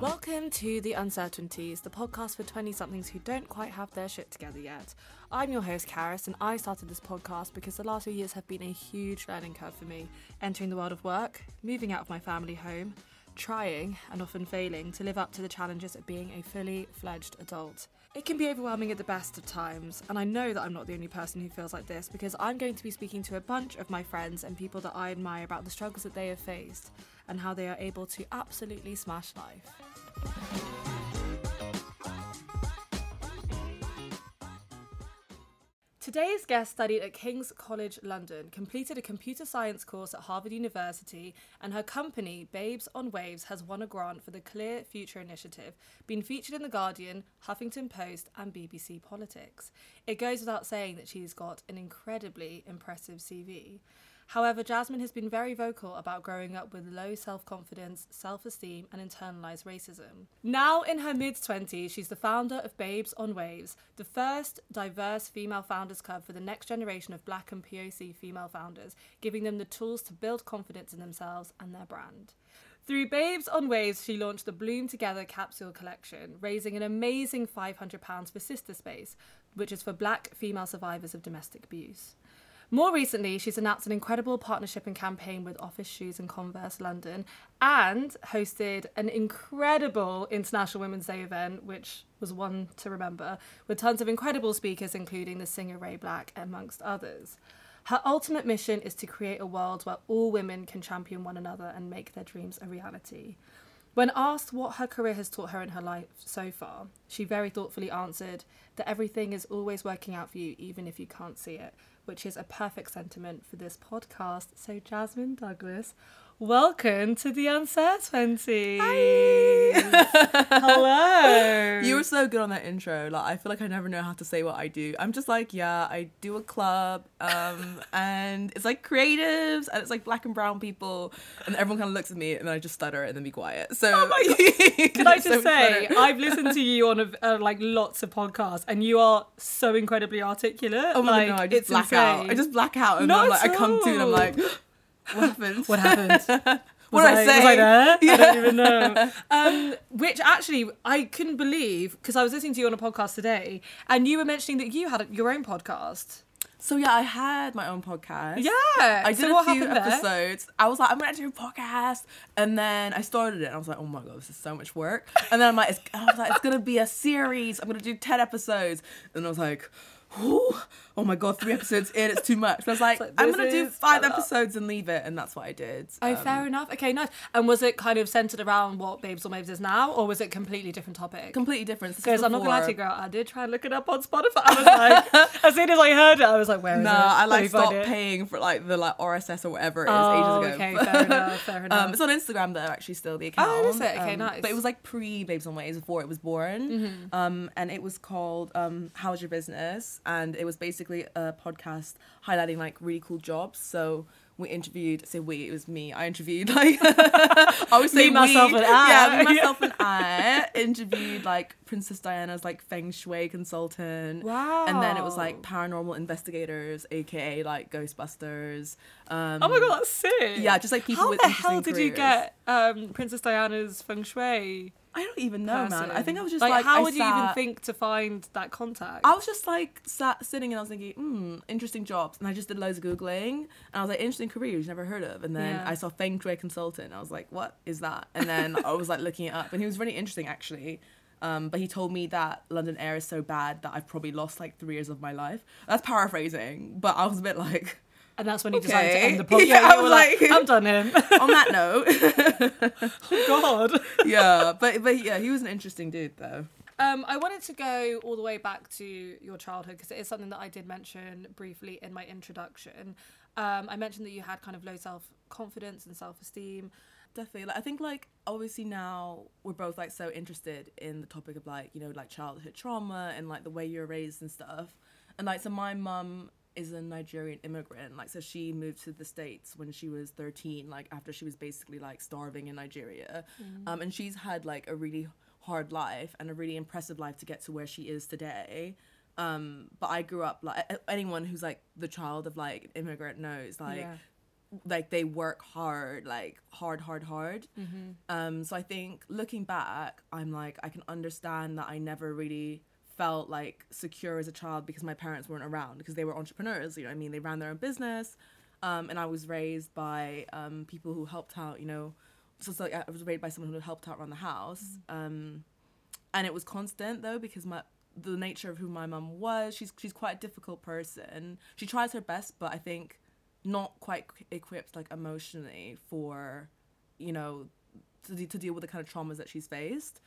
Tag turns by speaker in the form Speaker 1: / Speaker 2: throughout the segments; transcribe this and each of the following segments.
Speaker 1: Welcome to The Uncertainties, the podcast for 20 somethings who don't quite have their shit together yet. I'm your host, Karis, and I started this podcast because the last few years have been a huge learning curve for me. Entering the world of work, moving out of my family home, trying, and often failing, to live up to the challenges of being a fully fledged adult. It can be overwhelming at the best of times, and I know that I'm not the only person who feels like this because I'm going to be speaking to a bunch of my friends and people that I admire about the struggles that they have faced and how they are able to absolutely smash life. Today's guest studied at King's College London, completed a computer science course at Harvard University, and her company, Babes on Waves, has won a grant for the Clear Futures Initiative, been featured in The Guardian, Huffington Post, and BBC Politics. It goes without saying that she's got an incredibly impressive CV. However, Jasmine has been very vocal about growing up with low self confidence, self esteem, and internalized racism. Now in her mid 20s, she's the founder of Babes on Waves, the first diverse female founders club for the next generation of black and POC female founders, giving them the tools to build confidence in themselves and their brand. Through Babes on Waves, she launched the Bloom Together capsule collection, raising an amazing £500 for Sistah Space, which is for black female survivors of domestic abuse. More recently, she's announced an incredible partnership and campaign with Office Shoes and Converse London and hosted an incredible International Women's Day event, which was one to remember, with tons of incredible speakers, including the singer Ray BLK, amongst others. Her ultimate mission is to create a world where all women can champion one another and make their dreams a reality. When asked what her career has taught her in her life so far, she very thoughtfully answered that everything is always working out for you, even if you can't see it, which is a perfect sentiment for this podcast. So, Jasmine Douglas, welcome to the Uncertainty. Hi. Hello.
Speaker 2: You were so good on that intro. Like I feel like I never know how to say what I do. I'm just like, yeah, I do a club, um, and it's like creatives and it's like black and brown people, and everyone kind of looks at me and then I just stutter and then be quiet. So
Speaker 1: Oh Can I just say, I've listened to you on a, uh, like lots of podcasts, and you are so incredibly articulate.
Speaker 2: Oh my
Speaker 1: like,
Speaker 2: god, no, I just
Speaker 1: it's
Speaker 2: black
Speaker 1: insane.
Speaker 2: out. I just black out and
Speaker 1: Not
Speaker 2: I'm like, I come to and I'm like, what happened?
Speaker 1: What happened?
Speaker 2: What did I say?
Speaker 1: Was I there?
Speaker 2: Yeah.
Speaker 1: I don't even know. Um, which actually, I couldn't believe because I was listening to you on a podcast today, and you were mentioning that you had your own podcast.
Speaker 2: So yeah, I had my own podcast.
Speaker 1: Yeah.
Speaker 2: I did
Speaker 1: so
Speaker 2: a few
Speaker 1: happened there?
Speaker 2: episodes. I was like, I'm gonna do a podcast, and then I started it. and I was like, oh my god, this is so much work. And then I'm like, it's, I was like, it's gonna be a series. I'm gonna do ten episodes, and I was like. Oh my god, three episodes in, it's too much. But I was like,
Speaker 1: like,
Speaker 2: I'm gonna do five episodes and leave it, and that's what I did.
Speaker 1: Oh,
Speaker 2: Um,
Speaker 1: fair enough. Okay, nice. And was it kind of centered around what Babes on Waves is now, or was it completely different topic?
Speaker 2: completely different.
Speaker 1: Because I'm not gonna lie to you, girl. I did try and look it up on Spotify. I was like, as soon as I heard it, I was like, where is
Speaker 2: No,
Speaker 1: it?
Speaker 2: No,
Speaker 1: I
Speaker 2: like stopped paying for like the like RSS or whatever it is
Speaker 1: Oh,
Speaker 2: ages ago.
Speaker 1: okay, fair enough, fair enough.
Speaker 2: Um, it's on Instagram though, actually, still the account.
Speaker 1: Oh, is it? Okay,
Speaker 2: Um,
Speaker 1: nice.
Speaker 2: But it was like pre Babes on Waves before it was born.
Speaker 1: Mm-hmm.
Speaker 2: Um, and it was called um, How's Your Business? And it was basically a podcast highlighting like really cool jobs. So we interviewed, say we, it was me. I interviewed like, I always say
Speaker 1: Me, myself,
Speaker 2: we.
Speaker 1: and I.
Speaker 2: Yeah, me, myself, and I interviewed like Princess Diana's like feng shui consultant.
Speaker 1: Wow.
Speaker 2: And then it was like paranormal investigators, aka like Ghostbusters. Um,
Speaker 1: Oh my god, that's sick.
Speaker 2: Yeah, just like people
Speaker 1: How
Speaker 2: with
Speaker 1: the hell did you get um, Princess Diana's feng shui?
Speaker 2: I don't even know, man. I think I was just
Speaker 1: like,
Speaker 2: like,
Speaker 1: how
Speaker 2: I
Speaker 1: would you even think to find that contact?
Speaker 2: I was just like sat sitting and I was thinking, hmm, interesting jobs, and I just did loads of googling, and I was like, interesting careers never heard of, and then
Speaker 1: Yeah.
Speaker 2: I saw Feng Shui consultant, and I was like, what is that? And then I was like looking it up, and he was really interesting actually. Um, but he told me that London air is so bad that I've probably lost like three years of my life. That's paraphrasing, but I was a bit like,
Speaker 1: and that's when you decided to end the podcast.
Speaker 2: Yeah,
Speaker 1: Yeah,
Speaker 2: I
Speaker 1: you were
Speaker 2: was
Speaker 1: like,
Speaker 2: like-
Speaker 1: I'm done here.
Speaker 2: on that note, oh
Speaker 1: God.
Speaker 2: yeah. But but yeah, he was an interesting dude though.
Speaker 1: Um, I wanted to go all the way back to your childhood because it is something that I did mention briefly in my introduction. Um, I mentioned that you had kind of low self confidence and self esteem.
Speaker 2: Definitely. Like I think like obviously now we're both like so interested in the topic of like, you know, like childhood trauma and like the way you're raised and stuff. And like so my mum is a Nigerian immigrant. Like so she moved to the States when she was 13, like after she was basically like starving in Nigeria. Um and she's had like a really hard life and a really impressive life to get to where she is today. Um, but I grew up like anyone who's like the child of like an immigrant knows like
Speaker 1: Yeah.
Speaker 2: like they work hard, like hard, hard, hard.
Speaker 1: Mm-hmm.
Speaker 2: Um, so I think looking back, I'm like I can understand that I never really felt like secure as a child because my parents weren't around because they were entrepreneurs. You know, what I mean, they ran their own business, um, and I was raised by um, people who helped out. You know, so like I was raised by someone who helped out around the house. Um, and it was constant though because my the nature of who my mum was. She's she's quite a difficult person. She tries her best, but I think not quite equipped like emotionally for, you know, to, de- to deal with the kind of traumas that she's faced.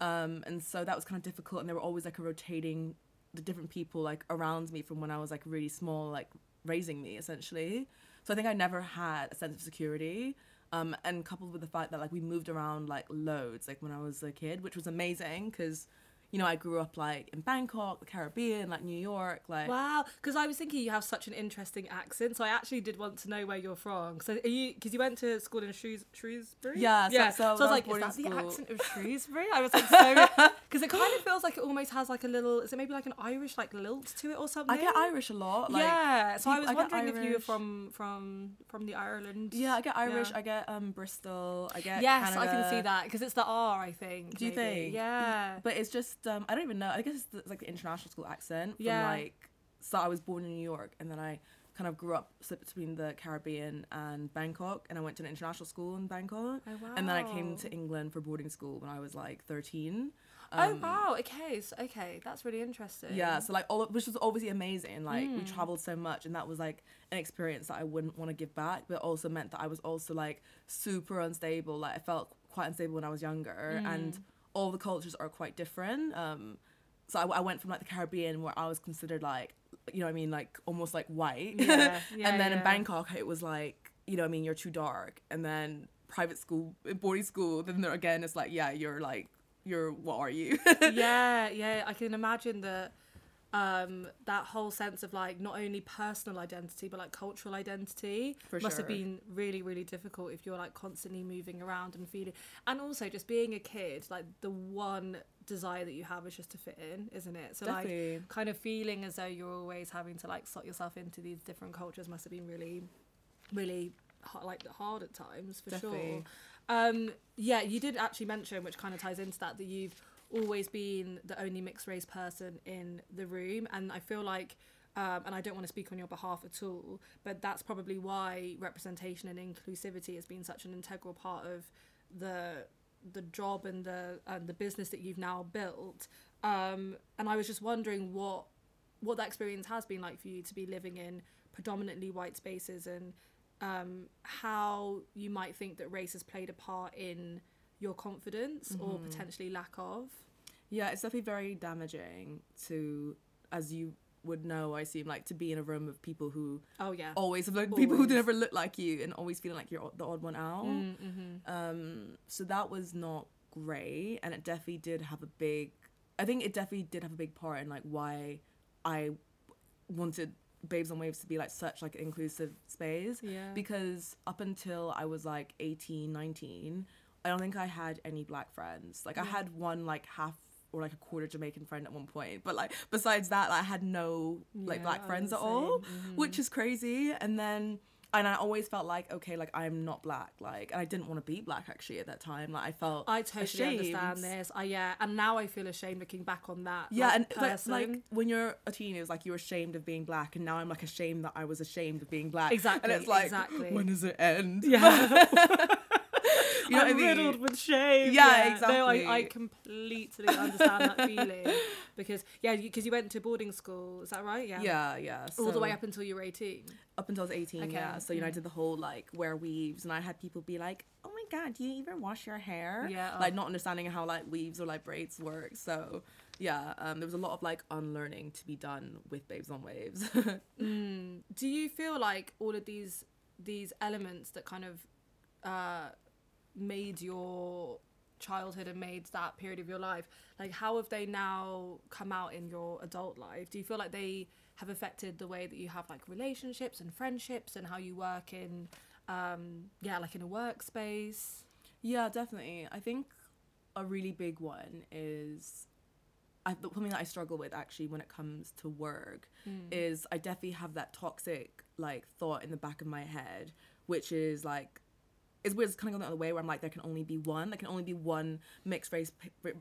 Speaker 2: Um, and so that was kind of difficult. And there were always like a rotating the different people like around me from when I was like really small, like raising me essentially. So I think I never had a sense of security. Um, and coupled with the fact that like we moved around like loads, like when I was a kid, which was amazing because, you know, I grew up like in Bangkok, the Caribbean, like New York, like
Speaker 1: Wow, because I was thinking you have such an interesting accent, so I actually did want to know where you're from. So are you? Because you went to school in Shrews- Shrewsbury.
Speaker 2: Yeah, so-
Speaker 1: yeah.
Speaker 2: so
Speaker 1: I was like,
Speaker 2: was
Speaker 1: is that the accent of Shrewsbury? I was like, so because it kind of feels like it almost has like a little. Is it maybe like an Irish like lilt to it or something?
Speaker 2: I get Irish a lot. Like,
Speaker 1: yeah. So I
Speaker 2: people-
Speaker 1: was
Speaker 2: I get
Speaker 1: wondering if you were from from from the Ireland.
Speaker 2: Yeah, I get Irish.
Speaker 1: Yeah.
Speaker 2: I get um Bristol. I get
Speaker 1: Yes, I can see that because it's the R. I think.
Speaker 2: Do you think?
Speaker 1: Yeah.
Speaker 2: But it's just um I don't even know. I guess it's, the, it's like the international school accent. From
Speaker 1: Yeah.
Speaker 2: Like so, I was born in New York, and then I kind of grew up between the Caribbean and Bangkok, and I went to an international school in Bangkok,
Speaker 1: Oh wow.
Speaker 2: and then I came to England for boarding school when I was like thirteen.
Speaker 1: oh
Speaker 2: Um,
Speaker 1: wow. Okay. So, okay. That's really interesting.
Speaker 2: Yeah, so like all of, which was obviously amazing. Like we
Speaker 1: Mm.
Speaker 2: traveled so much, and that was like an experience that I wouldn't want to give back, but also meant that I was also like super unstable. Like I felt quite unstable when I was younger, and
Speaker 1: Mm.
Speaker 2: All the cultures are quite different. Um, so I, I went from like the Caribbean where I was considered like, you know, what I mean, like almost like white,
Speaker 1: Yeah, yeah,
Speaker 2: and then in. Bangkok it was like, you know, what I mean, you're too dark, and then private school, boarding school, then there again it's like, yeah, you're like, you're what are you?
Speaker 1: yeah, yeah, I can imagine that um that whole sense of like not only personal identity but like cultural identity
Speaker 2: For
Speaker 1: must have been really really difficult if you're like constantly moving around and feeling and also just being a kid like the one desire that you have is just to fit in isn't it? So like kind of feeling as though you're always having to like slot yourself into these different cultures must have been really really like hard at times for sure. Um yeah you did actually mention which kind of ties into that that you've always been the only mixed race person in the room and i feel like um, and I don't want to speak on your behalf at all, but that's probably why representation and inclusivity has been such an integral part of the the job and the and the business that you've now built. Um, and I was just wondering what what that experience has been like for you to be living in predominantly white spaces and um, how you might think that race has played a part in your confidence or potentially lack of.
Speaker 2: Yeah, it's definitely very damaging to, as you would know, I seem like to be in a room of people who
Speaker 1: Oh yeah.
Speaker 2: always have like people who never look like you and always feeling like you're the odd one out.
Speaker 1: Mm, mhm.
Speaker 2: Um, so that was not great, and it definitely did have a big. I think it definitely did have a big part in like why I wanted Babes on Waves to be like such like an inclusive space
Speaker 1: Yeah.
Speaker 2: because up until I was like 18, 19, I don't think I had any black friends. Like I had one like half or like a quarter Jamaican friend at one point, but like besides that, I had no like
Speaker 1: Yeah,
Speaker 2: black friends at all.
Speaker 1: Mhm.
Speaker 2: which is crazy. And then and I always felt like okay, like I'm not black, like and I didn't want to be black actually at that time. Like I felt
Speaker 1: I totally
Speaker 2: ashamed.
Speaker 1: understand this. I yeah, and now I feel ashamed looking back on that.
Speaker 2: Yeah,
Speaker 1: like,
Speaker 2: and like,
Speaker 1: person.
Speaker 2: like when you're a teenager, like you're ashamed of being black, and now I'm like ashamed that I was ashamed of being black.
Speaker 1: Exactly,
Speaker 2: and it's like
Speaker 1: exactly.
Speaker 2: when does it end?
Speaker 1: yeah,
Speaker 2: You know
Speaker 1: I'm
Speaker 2: what I mean?
Speaker 1: riddled with shame.
Speaker 2: Yeah,
Speaker 1: No, I, I completely understand that feeling because yeah, because you, went to boarding school. Is that right? Yeah.
Speaker 2: Yeah, yeah.
Speaker 1: All the way up until you were eighteen.
Speaker 2: up until I was 18,
Speaker 1: Okay,
Speaker 2: yeah. So, you know, I did the whole like wear weaves, and I had people be like, oh my god, do you even wash your hair?
Speaker 1: Yeah,
Speaker 2: Like,
Speaker 1: oh.
Speaker 2: not understanding how like weaves or like braids work. So, yeah, um, there was a lot of like unlearning to be done with Babes on Waves.
Speaker 1: Mm. Do you feel like all of these these elements that kind of uh, made your childhood and made that period of your life, like how have they now come out in your adult life? Do you feel like they have affected the way that you have like relationships and friendships and how you work in, um, yeah, like in a workspace?
Speaker 2: yeah, definitely. I think a really big one is I, the something that I struggle with actually when it comes to work
Speaker 1: Mm.
Speaker 2: is I definitely have that toxic like thought in the back of my head, which is like it's weird. It's kind of going the other way where I'm like, there can only be one. There can only be one mixed race,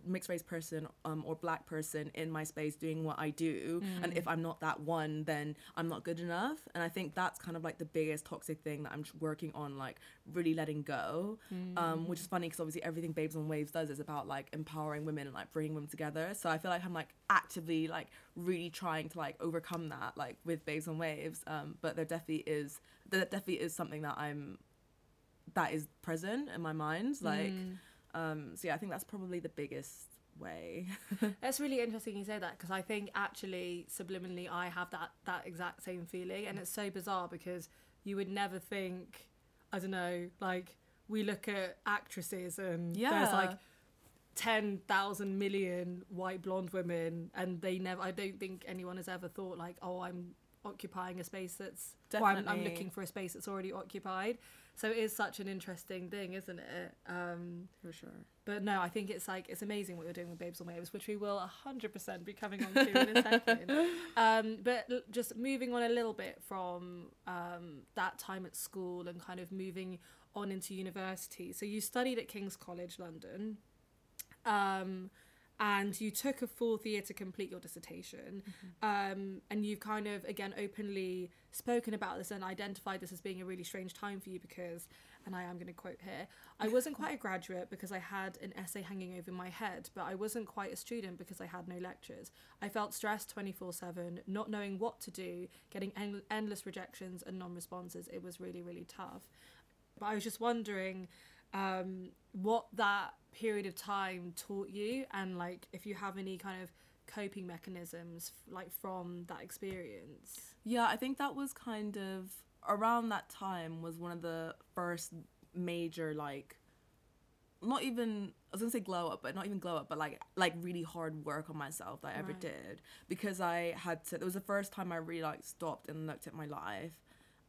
Speaker 2: mixed race person, um, or black person in my space doing what I do. And
Speaker 1: Mm.
Speaker 2: if I'm not that one, then I'm not good enough. And I think that's kind of like the biggest toxic thing that I'm working on, like really letting go. Um, which is funny because obviously everything Babes on Waves does is about like empowering women and like bringing women together. So I feel like I'm like actively like really trying to like overcome that like with Babes on Waves. Um, but there definitely is there definitely is something that I'm that is present in my mind like
Speaker 1: Mm.
Speaker 2: um so yeah i think that's probably the biggest way
Speaker 1: That's really interesting you say that because I think actually subliminally I have that that exact same feeling and it's so bizarre because you would never think I don't know like we look at actresses and there's
Speaker 2: Yeah.
Speaker 1: like 10,000 million white blonde women and they never I don't think anyone has ever thought like oh I'm occupying a space that's or I'm, I'm looking for a space that's already occupied. So it is such an interesting thing isn't it? Um
Speaker 2: for sure.
Speaker 1: but no, I think it's like it's amazing what you're doing with Babes on Waves, which we will hundred percent be coming on to in a second. Um, but l- just moving on a little bit from um, that time at school and kind of moving on into university. So you studied at King's College London, um, and you took a full year to complete your dissertation. Um, and you've kind of again openly spoken about this and identified this as being a really strange time for you because and I am going to quote here I wasn't quite a graduate because I had an essay hanging over my head, but I wasn't quite a student because I had no lectures. I felt stressed 24 7, not knowing what to do, getting en- endless rejections and non responses. It was really, really tough. But I was just wondering um, what that period of time taught you and like if you have any kind of coping mechanisms like from that experience.
Speaker 2: yeah i think that was kind of around that time was one of the first major like not even I was gonna say glow up, but not even glow up, but like like really hard work on myself that I ever
Speaker 1: Right.
Speaker 2: did because I had to. It was the first time I really like stopped and looked at my life,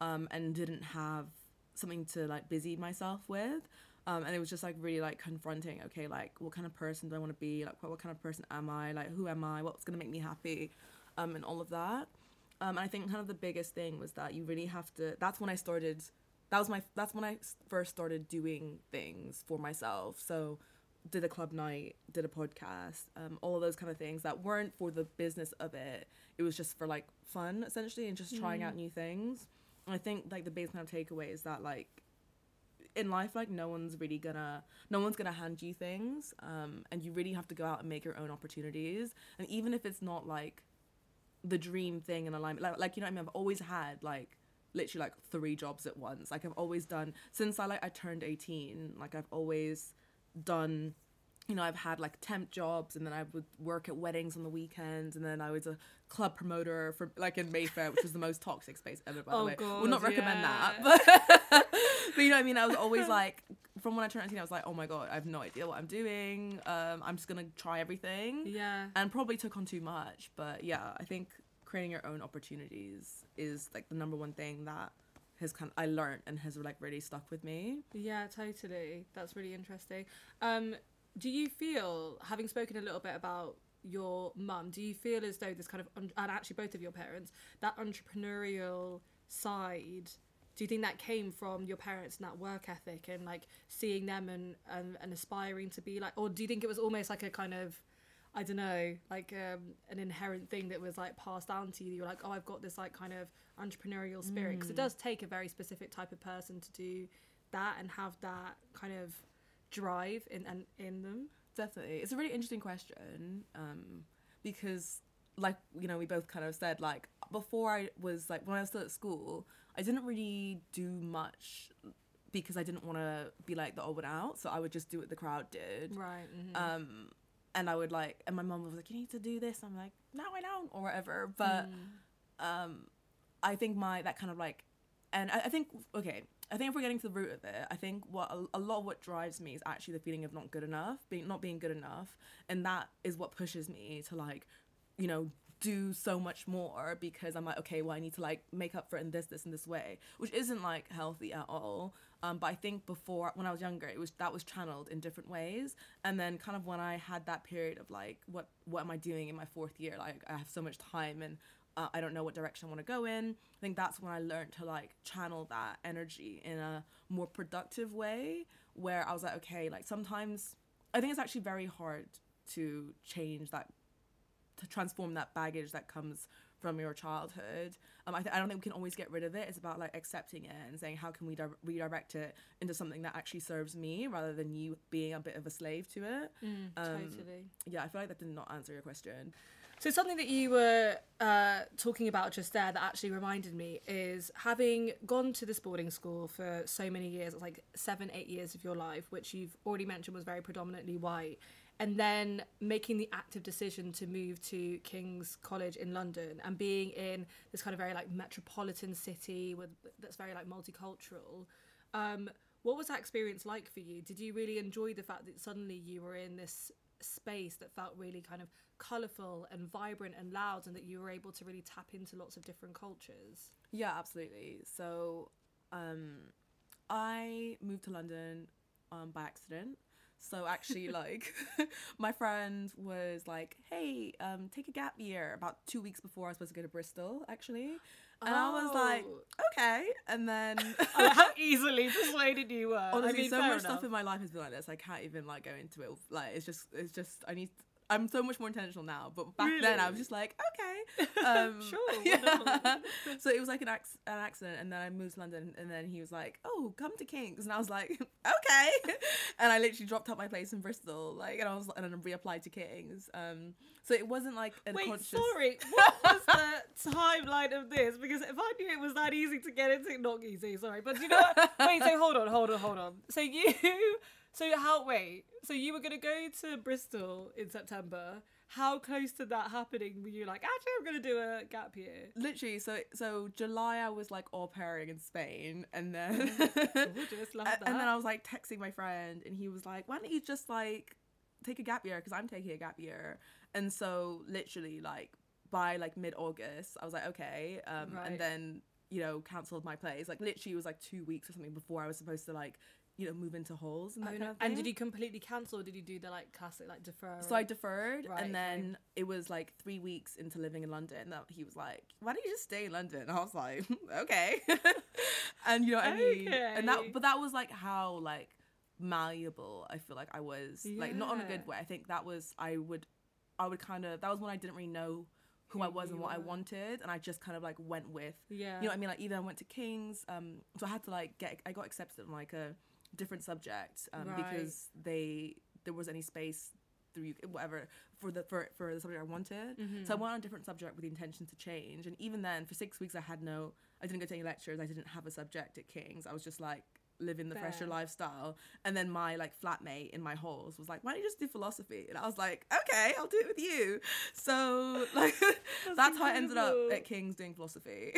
Speaker 2: um, and didn't have something to like busy myself with, um, and it was just like really like confronting. Okay, like what kind of person do I want to be? Like what, what kind of person am I? Like who am I? What's gonna make me happy? Um, and all of that. Um, and I think kind of the biggest thing was that you really have to. That's when I started. That was my. That's when I first started doing things for myself. So, did a club night, did a podcast, um, all of those kind of things that weren't for the business of it. It was just for like fun essentially and just trying out new things. And I think like the base kind of takeaway is that like in life like no one's really gonna no one's gonna hand you things um and you really have to go out and make your own opportunities and even if it's not like the dream thing in alignment like, like you know what i mean i've always had like literally like three jobs at once like i've always done since i like i turned 18 like i've always done you know, I've had like temp jobs and then I would work at weddings on the weekends and then I was a club promoter for like in Mayfair, which was the most toxic space ever, by
Speaker 1: Oh,
Speaker 2: the way.
Speaker 1: God,
Speaker 2: Would not recommend
Speaker 1: yeah.
Speaker 2: that. But, but you know what I mean? I was always like, from when I turned 18, I was like, oh my God, I have no idea what I'm doing. Um, I'm just going to try everything.
Speaker 1: Yeah.
Speaker 2: And probably took on too much. But yeah, I think creating your own opportunities is like the number one thing that has kind of, I learned and has like really stuck with me.
Speaker 1: Yeah, totally. That's really interesting. Um, do you feel, having spoken a little bit about your mum, do you feel as though this kind of, and actually both of your parents, that entrepreneurial side, do you think that came from your parents and that work ethic and like seeing them and, and, and aspiring to be like, or do you think it was almost like a kind of, I don't know, like um, an inherent thing that was like passed down to you? You're like, oh, I've got this like kind of entrepreneurial spirit because it does take a very specific type of person to do that and have that kind of drive in and in them.
Speaker 2: Definitely. It's a really interesting question um, because, like, you know, we both kind of said, like, before I was, like, when I was still at school, I didn't really do much because I didn't want to be, like, the odd one out. So I would just do what the crowd did.
Speaker 1: Right. mhm.
Speaker 2: Um, and I would, like, and my mum was like, you need to do this. I'm like, no, I don't, or whatever. But um, I think my, that kind of, like, and I, I think, okay, I think if we're getting to the root of it, I think what a, a lot of what drives me is actually the feeling of not good enough, being not being good enough, and that is what pushes me to like, you know, do so much more because I'm like, okay, well, I need to like make up for it in this, this, and this way, which isn't like healthy at all. Um, but I think before, when I was younger, it was that was channeled in different ways. And then kind of when I had that period of like, what what am I doing in my fourth year? Like I have so much time and uh, I don't know what direction I want to go in. I think that's when I learned to like channel that energy in a more productive way. Where I was like, okay, like sometimes I think it's actually very hard to change that to transform that baggage that comes from your childhood. Um, I, th- I don't think we can always get rid of it. It's about like accepting it and saying how can we di- redirect it into something that actually serves me rather than you being a bit of a slave to it.
Speaker 1: Mm,
Speaker 2: Um,
Speaker 1: totally.
Speaker 2: Yeah, I feel like that did not answer your question.
Speaker 1: So something that you were uh, talking about just there that actually reminded me is having gone to this boarding school for so many years, it's like seven, eight years of your life, which you've already mentioned was very predominantly white, and then making the active decision to move to King's College in London and being in this kind of very like metropolitan city with that's very like multicultural. Um, what was that experience like for you? Did you really enjoy the fact that suddenly you were in this space that felt really kind of colourful and vibrant and loud and that you were able to really tap into lots of different cultures
Speaker 2: Yeah, absolutely. So, um, I moved to London um, by accident. So actually, like, my friend was like, "Hey, um, take a gap year." About two weeks before I was supposed to go to Bristol, actually, and I was like,
Speaker 1: Oh.
Speaker 2: "Okay." And then,
Speaker 1: Oh, how easily persuaded you were
Speaker 2: honestly,
Speaker 1: I mean,
Speaker 2: so much
Speaker 1: enough.
Speaker 2: stuff in my life has been like this. I can't even like go into it. Like, it's just, it's just, I need. I'm so much more intentional now, but back then I was just like, okay, um,
Speaker 1: Sure,
Speaker 2: yeah. so it was like an, ac- an accident, and then I moved to London, and then he was like, "Oh, come to Kings," and I was like, "Okay," and I literally dropped out my place in Bristol, like, and I was and then reapplied to Kings. Um, so it wasn't like a
Speaker 1: Wait,
Speaker 2: conscious.
Speaker 1: sorry. What was the timeline of this? Because if I knew it was that easy to get into, not easy, sorry. But you know what? Wait, so hold on, hold on, hold on. So you, so how, wait, so you were going to go to Bristol in September. How close to that happening were you like, actually, I'm going to do a gap year?
Speaker 2: Literally, so so July I was like au pairing in Spain, and then
Speaker 1: that.
Speaker 2: And then I was like texting my friend, and he was like, "Why don't you just like take a gap year? Because I'm taking a gap year." And so literally, like by like mid August, I was like, "Okay," um,
Speaker 1: Right.
Speaker 2: and then you know cancelled my place. Like literally, it was like two weeks or something before I was supposed to like you know move into halls and that
Speaker 1: Oh,
Speaker 2: kind of
Speaker 1: And did you completely cancel or did you do the like classic like defer?
Speaker 2: So I deferred,
Speaker 1: Right,
Speaker 2: and then it was like three weeks into living in London that he was like, "Why don't you just stay in London?" And I was like, "Okay," and you know, what I mean, and that, but that was like how like malleable I feel like I was, like not in a good way. I think that was I would, I would kind of that was when I didn't really know who,
Speaker 1: Who
Speaker 2: I was and what I wanted, and I just kind of like went with
Speaker 1: yeah.
Speaker 2: you know what I mean? Like either I went to King's, um, so I had to like get I got accepted in like a different subject um,
Speaker 1: Right.
Speaker 2: because they there was any space through whatever for the for for the subject I wanted.
Speaker 1: Mm-hmm.
Speaker 2: So I went on a different subject with the intention to change, and even then for six weeks I had no I didn't go to any lectures. I didn't have a subject at King's. I was just like living the fresher lifestyle and then my like flatmate in my halls was like why don't you just do philosophy and i was like okay i'll do it with you so like that's, how i ended up at king's doing philosophy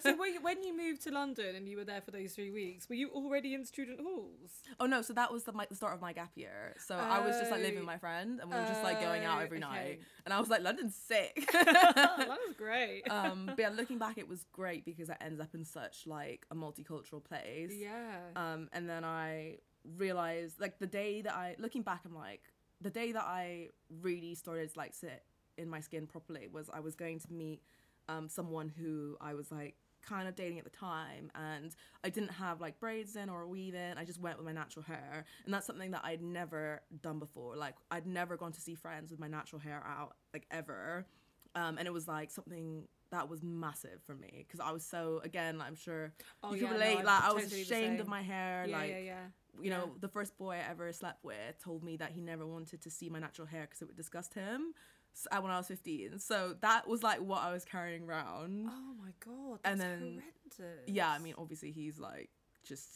Speaker 1: so you, when you moved to London and you were there for those three weeks, were you already in student halls?
Speaker 2: Oh no, so that was the, my, the start of my gap year. So I was just like living with
Speaker 1: Oh.
Speaker 2: my friend, and we were just like going out
Speaker 1: Oh,
Speaker 2: every
Speaker 1: okay.
Speaker 2: night. And I was like, London's sick.
Speaker 1: oh, that was great.
Speaker 2: um, but yeah, looking back, it was great because I ended up in such like a multicultural place.
Speaker 1: yeah.
Speaker 2: Um, and then I realized, like the day that I, looking back, I'm like, the day that I really started like sit in my skin properly was I was going to meet um, someone who I was like kind of dating at the time and I didn't have like braids in or a weave in. I just went with my natural hair and that's something that I'd never done before. Like I'd never gone to see friends with my natural hair out like ever. Um, and it was like something that was massive for me because I was so again I'm sure
Speaker 1: Oh,
Speaker 2: you
Speaker 1: yeah,
Speaker 2: can
Speaker 1: no,
Speaker 2: relate
Speaker 1: I'm
Speaker 2: like I was
Speaker 1: totally
Speaker 2: ashamed of my hair
Speaker 1: yeah,
Speaker 2: like
Speaker 1: yeah, yeah.
Speaker 2: you know,
Speaker 1: Yeah.
Speaker 2: the first boy I ever slept with told me that he never wanted to see my natural hair because it would disgust him uh, when I was 15. So that was like what I was carrying around.
Speaker 1: Oh my god, that's
Speaker 2: And then-
Speaker 1: horrendous.
Speaker 2: Yeah, I mean, obviously he's like just.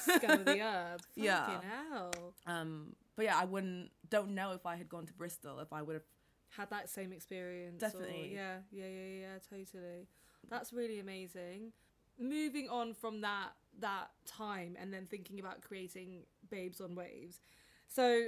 Speaker 1: scum of the earth.
Speaker 2: Yeah.
Speaker 1: Fucking hell.
Speaker 2: Um, but yeah, I wouldn't, don't know if I had gone to Bristol, if I would have.
Speaker 1: Had that same experience. or-
Speaker 2: Definitely.
Speaker 1: yeah, yeah, yeah, yeah, totally. That's really amazing. Moving on from that that time and then thinking about creating Babes on Waves. So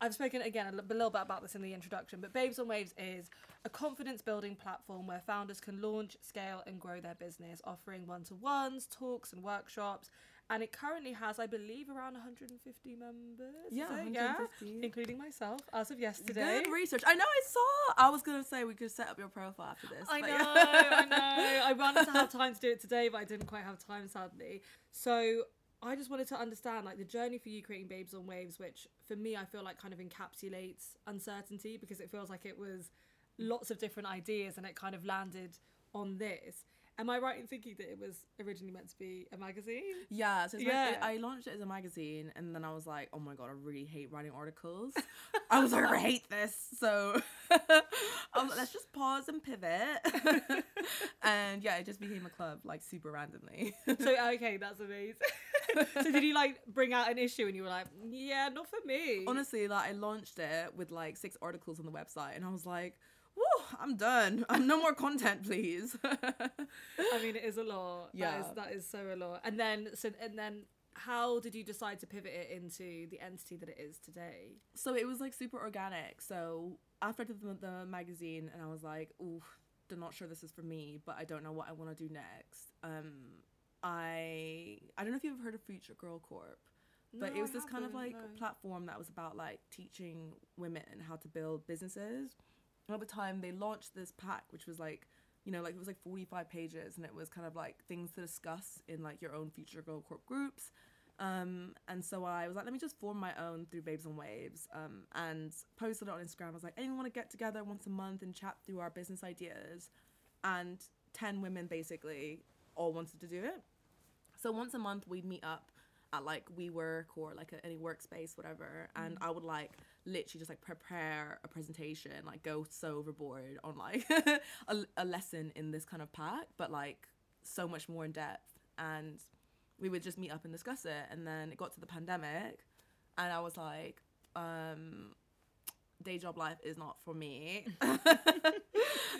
Speaker 1: I've spoken again a little bit about this in the introduction, but Babes on Waves is a confidence building platform where founders can launch, scale, and grow their business, offering one to ones, talks, and workshops. And it currently has, I believe, around 150 members.
Speaker 2: Yeah? 150.
Speaker 1: including myself as of yesterday.
Speaker 2: Good research. I know. I saw. I was gonna say we could set up your profile after this.
Speaker 1: I know,
Speaker 2: yeah.
Speaker 1: I know. I wanted to have time to do it today, but I didn't quite have time, sadly. So I just wanted to understand, like, the journey for you creating Babes on Waves, which for me, I feel like kind of encapsulates uncertainty because it feels like it was lots of different ideas and it kind of landed on this. Am I right in thinking that it was originally meant to be a magazine?
Speaker 2: Yeah, so like-
Speaker 1: Yeah.
Speaker 2: I launched it as a magazine, and then I was like, "Oh my god, I really hate writing articles." I was like, "I hate this," so I was like, "Let's just pause and pivot." and yeah, it just became a club like super randomly.
Speaker 1: So, okay, that's amazing. so, did you like bring out an issue and you were like, yeah, not for me?
Speaker 2: Honestly, like I launched it with like six articles on the website, and I was like, "Woo, I'm done. I'm no more content, please."
Speaker 1: I mean, it is a lot. That
Speaker 2: Yeah.
Speaker 1: is, that is so a lot. And then, so, and then, how did you decide to pivot it into the entity that it is today?
Speaker 2: so it was like super organic. So after I did the, the magazine, and I was like, "Ooh, I'm not sure this is for me, but I don't know what I want to do next." Um, I I don't know if you've heard of Future Girl Corp, but
Speaker 1: No,
Speaker 2: it was
Speaker 1: I
Speaker 2: this kind of like
Speaker 1: no.
Speaker 2: platform that was about like teaching women how to build businesses. The time, they launched this pack, which was like. You know, like it was like 45 pages, and it was kind of like things to discuss in like your own Future Girl Corp groups. Um, and so I was like, let me just form my own through Babes on Waves. Um, and posted it on Instagram. I was like, anyone want to get together once a month and chat through our business ideas? And 10 women basically all wanted to do it. So once a month we'd meet up at like WeWork or like a, any workspace, whatever. And I would like literally just like prepare a presentation, like go so overboard on like a, a lesson in this kind of pack, but like so much more in depth. And we would just meet up and discuss it. And then it got to the pandemic, and I was like, um, day job life is not for me. and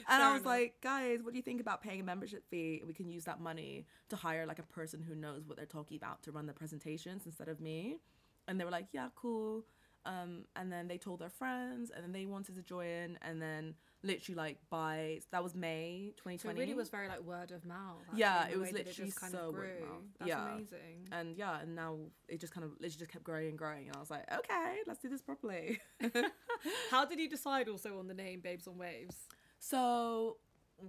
Speaker 2: I was
Speaker 1: enough.
Speaker 2: like, guys, what do you think about paying a membership fee? We can use that money to hire like a person who knows what they're talking about to run the presentations instead of me. And they were like, yeah, cool. Um, and then they told their friends, and then they wanted to join. And then literally like by that was May 2020.
Speaker 1: So
Speaker 2: 2020.
Speaker 1: it really was very like word of mouth. actually,
Speaker 2: Yeah, it was literally
Speaker 1: kind
Speaker 2: so word of mouth.
Speaker 1: That's
Speaker 2: Yeah.
Speaker 1: amazing.
Speaker 2: and yeah, and now it just kind of literally just kept growing and growing. And I was like, okay, let's do this properly.
Speaker 1: How did you decide also on the name Babes on Waves?
Speaker 2: So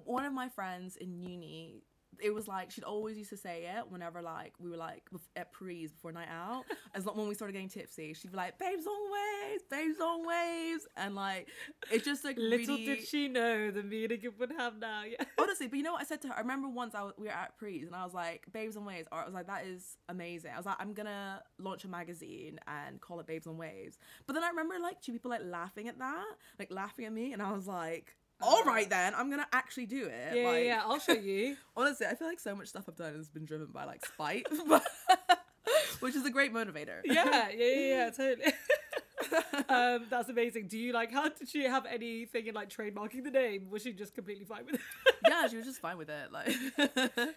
Speaker 2: one of my friends in uni, it was like she'd always used to say it whenever like we were like at pre's before night out. As like when we started getting tipsy, she'd be like, "Babes on waves, babes on waves," and like it's just like
Speaker 1: Little
Speaker 2: really.
Speaker 1: did she know the meaning it would have now. Yeah.
Speaker 2: Honestly, but you know what I said to her? I remember once I was, we were at pre's and I was like, "Babes on Waves." Or I was like, "That is amazing." I was like, "I'm gonna launch a magazine and call it Babes on Waves." But then I remember like two people like laughing at that, like laughing at me, and I was like, "All right then, I'm gonna actually do it."
Speaker 1: Yeah, yeah,
Speaker 2: like,
Speaker 1: yeah, I'll show you.
Speaker 2: Honestly, I feel like so much stuff I've done has been driven by like spite, which is a great motivator.
Speaker 1: yeah, yeah, yeah, yeah, totally. um, that's amazing. Do you like? How did she have anything in like trademarking the name? Was she just completely fine with it?
Speaker 2: yeah, she was just fine with it. Like,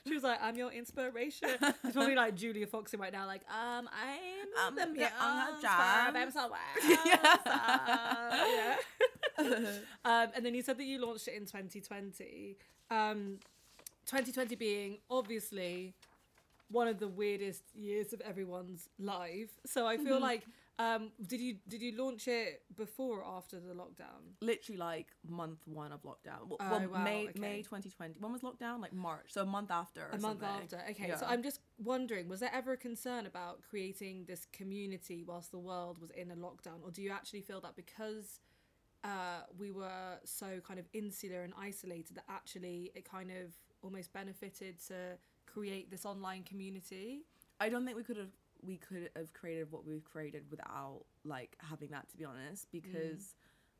Speaker 1: she was like, "I'm your inspiration." It's probably like Julia Foxing right now. Like, um, I'm
Speaker 2: I'm
Speaker 1: the
Speaker 2: the-
Speaker 1: muse
Speaker 2: I'm job.
Speaker 1: Babes yeah. um, and then you said that you launched it in 2020. Um, 2020 being obviously one of the weirdest years of everyone's life. So I feel like um, did you did you launch it before or after the lockdown?
Speaker 2: literally like month one of lockdown. Well,
Speaker 1: Oh,
Speaker 2: well,
Speaker 1: wow,
Speaker 2: May
Speaker 1: okay.
Speaker 2: May 2020. When was lockdown? Like March. So a month after. or
Speaker 1: a month
Speaker 2: something.
Speaker 1: after. Okay, so I'm just wondering, was there ever a concern about creating this community whilst the world was in a lockdown, or do you actually feel that because uh, we were so kind of insular and isolated that actually it kind of almost benefited to create this online community?
Speaker 2: I don't think we could have we could have created what we've created without like having that to be honest because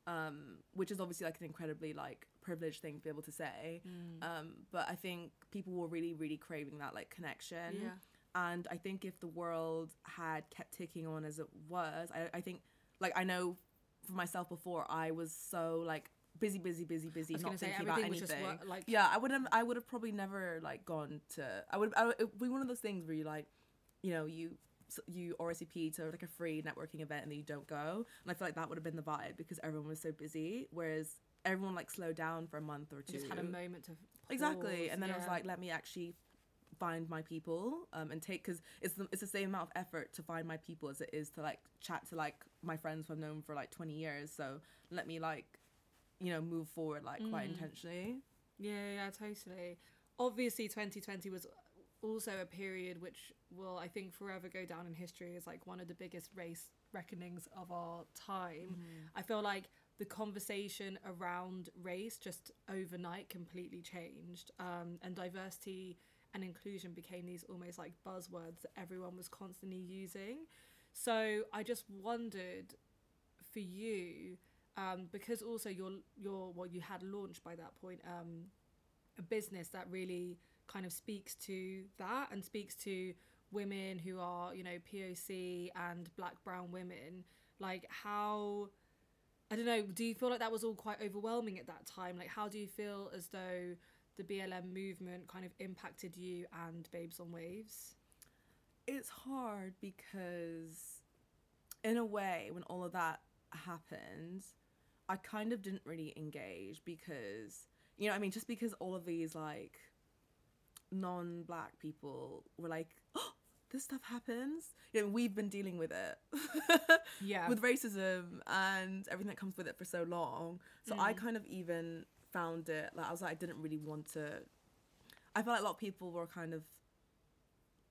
Speaker 2: um which is obviously like an incredibly like privileged thing to be able to say um but i think people were really really craving that like connection
Speaker 1: Yeah.
Speaker 2: and i think if the world had kept ticking on as it was i, I think like i know for myself before i was so like busy busy busy busy not
Speaker 1: say
Speaker 2: thinking about anything
Speaker 1: just wor- like
Speaker 2: yeah i would have i would have probably never like gone to i would i would it'd be one of those things where you like you know you you RSVP to like a free networking event and then you don't go. And I feel like that would have been the vibe because everyone was so busy. Whereas everyone like slowed down for a month or two.
Speaker 1: Just had a moment to
Speaker 2: exactly, and then I was like, let me actually find my people um, and take because it's the, it's the same amount of effort to find my people as it is to like chat to like my friends who I've known for like 20 years so let me like you know move forward like quite
Speaker 1: Mm.
Speaker 2: intentionally
Speaker 1: Yeah, yeah, totally. Obviously, 2020 was also a period which will, I think, forever go down in history as like one of the biggest race reckonings of our time. I feel like the conversation around race just overnight completely changed, um, and diversity and inclusion became these almost like buzzwords that everyone was constantly using. So I just wondered for you, um, because also you're you're well, you had launched by that point um, a business that really kind of speaks to that and speaks to women who are you know POC and Black brown women. Like how I don't know. Do you feel like that was all quite overwhelming at that time? Like how do you feel as though the BLM movement kind of impacted you and Babes on Waves?
Speaker 2: it's hard because in a way when all of that happened i kind of didn't really engage because you know i mean? Just because all of these like non-black people were like oh this stuff happens. You know we've been dealing with it.
Speaker 1: Yeah.
Speaker 2: with racism and everything that comes with it for so long. So i mm. kind of even found it like i was like i didn't really want to i felt like a lot of people were kind of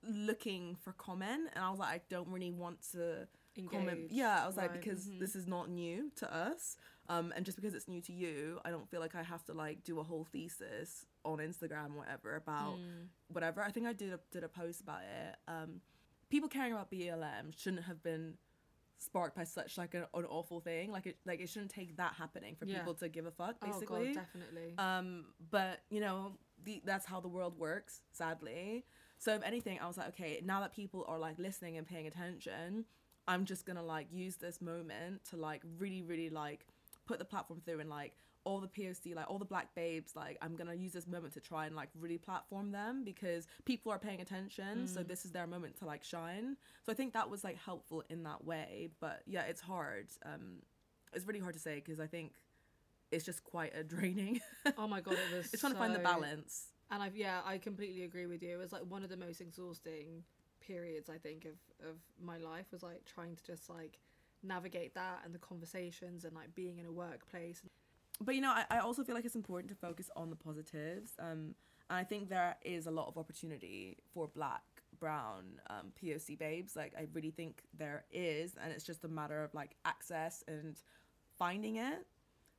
Speaker 2: looking for comment and i was like i don't really want to comment yeah i was like
Speaker 1: right,
Speaker 2: because
Speaker 1: mhm.
Speaker 2: this is not new to us um and just because it's new to you i don't feel like i have to like do a whole thesis on instagram or whatever about
Speaker 1: Mm.
Speaker 2: whatever i think i did a, did a post about it um people caring about blm shouldn't have been sparked by such like an, an awful thing like it like it shouldn't take that happening for
Speaker 1: Yeah.
Speaker 2: people to give a fuck
Speaker 1: Oh
Speaker 2: basically
Speaker 1: god, definitely.
Speaker 2: um, but you know, the, that's how the world works, sadly. So if anything, I was like, okay, now that people are like listening and paying attention, I'm just gonna like use this moment to like really, really like put the platform through and like all the POC, like all the black babes, like I'm gonna use this moment to try and like really platform them because people are paying attention. So this is their moment to like shine. So I think that was like helpful in that way. But yeah, it's hard. Um, it's really hard to say because I think it's just quite a draining.
Speaker 1: oh my god, it was.
Speaker 2: it's trying to find the balance.
Speaker 1: And I've yeah, I completely agree with you. It was like one of the most exhausting periods I think of of my life was like trying to just like navigate that and the conversations and like being in a workplace.
Speaker 2: But you know, I, I also feel like it's important to focus on the positives. Um, and I think there is a lot of opportunity for black, brown, um, POC babes. Like I really think there is, and it's just a matter of like access and finding it.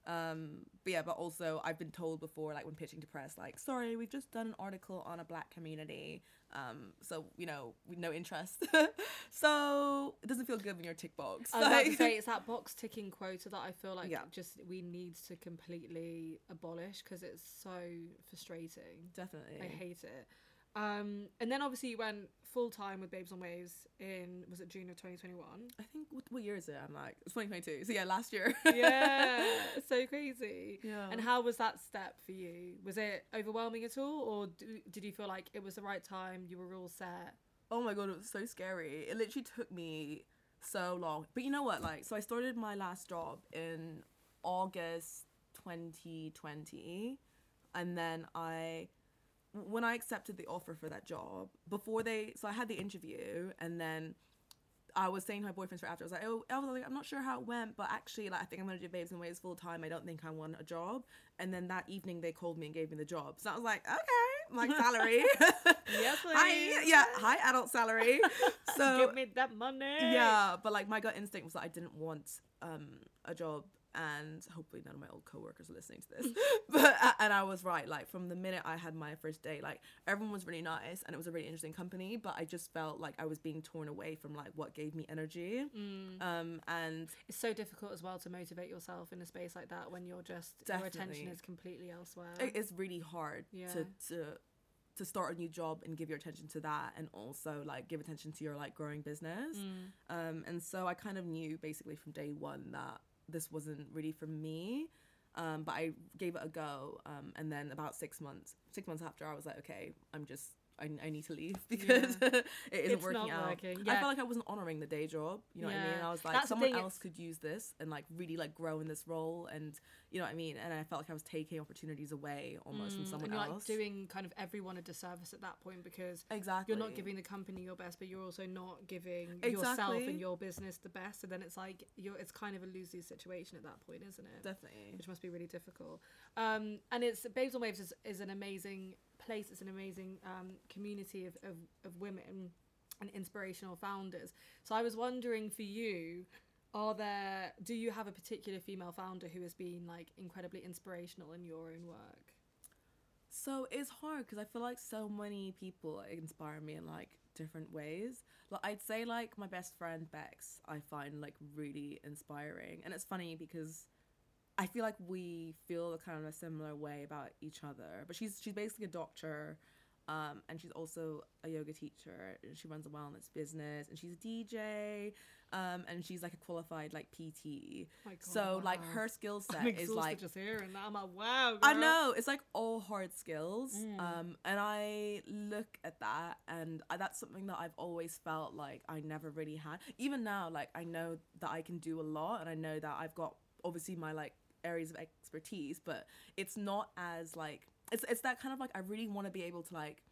Speaker 2: Um, but yeah, but also I've been told before, like when pitching to press, like, sorry, we've just done an article on a black community. Um, so you know, no interest. so it doesn't feel good when you're tick box.
Speaker 1: I was about to say it's that box ticking quota that I feel like
Speaker 2: Yeah.
Speaker 1: just we need to completely abolish because it's so frustrating.
Speaker 2: definitely.
Speaker 1: I hate it. Um, and then obviously you went full time with Babes on Waves in was it June of 2021?
Speaker 2: I think what, what year is it? I'm like it's 2022. So yeah, last year.
Speaker 1: yeah, so crazy.
Speaker 2: Yeah.
Speaker 1: And how was that step for you? Was it overwhelming at all, or do, did you feel like it was the right time? You were all set.
Speaker 2: Oh my god, it was so scary. It literally took me so long. But you know what? Like, so I started my last job in August 2020, and then I, when I accepted the offer for that job, before they, so I had the interview, and then I was saying to my boyfriends for after, I was like, oh, I was like, I'm not sure how it went, but actually, like, I think I'm gonna do Babes on Waves full time. I don't think I want a job. And then that evening, they called me and gave me the job. So I was like, okay, my salary.
Speaker 1: Yes,
Speaker 2: Hi, yeah, high adult salary. So
Speaker 1: Give me that money.
Speaker 2: yeah, but like my gut instinct was that I didn't want um a job, and hopefully none of my old coworkers are listening to this. but uh, and I was right. Like from the minute I had my first day, like everyone was really nice, and it was a really interesting company. But I just felt like I was being torn away from like what gave me energy. Um, and
Speaker 1: It's so difficult as well to motivate yourself in a space like that when you're just your attention is completely elsewhere.
Speaker 2: it- it's really hard
Speaker 1: Yeah.
Speaker 2: to to to start a new job and give your attention to that and also like give attention to your like growing business
Speaker 1: Mm.
Speaker 2: um and so i kind of knew basically from day one that this wasn't really for me um but i gave it a go um and then about six months six months after i was like okay i'm just I, I need to leave because it isn't
Speaker 1: It's
Speaker 2: working out.
Speaker 1: working,
Speaker 2: I felt like I wasn't honoring the day job. You know what I mean? And I was like,
Speaker 1: That's
Speaker 2: someone else could use this and like really like grow in this role, and you know what I mean. And I felt like I was taking opportunities away almost from someone
Speaker 1: Mm, and you're
Speaker 2: else.
Speaker 1: like doing kind of everyone a disservice at that point because
Speaker 2: exactly.
Speaker 1: you're not giving the company your best, but you're also not giving yourself and your business the best. So then it's like you're it's kind of a lose lose situation at that point, isn't it?
Speaker 2: definitely.
Speaker 1: Which must be really difficult. Um, and it's Babes on Waves is, is an amazing place. It's an amazing um, community of, of, of women and inspirational founders. So I was wondering for you, are there do you have a particular female founder who has been like incredibly inspirational in your own work?
Speaker 2: So it's hard because I feel like so many people inspire me in like different ways. Like I'd say like my best friend Bex, I find like really inspiring, and it's funny because I feel like we feel kind of a similar way about each other. But she's she's basically a doctor, um, and she's also a yoga teacher. And she runs a wellness business, and she's a DJ, um, and she's like a qualified like PT.
Speaker 1: My God,
Speaker 2: so like her skill set is like
Speaker 1: just hearing that. I'm like, wow.
Speaker 2: I know it's like all hard skills,
Speaker 1: Mm.
Speaker 2: um, and I look at that, and I, that's something that I've always felt like I never really had. Even now, like I know that I can do a lot, and I know that I've got obviously my like areas of expertise, but it's not as like it's it's that kind of like I really want to be able to like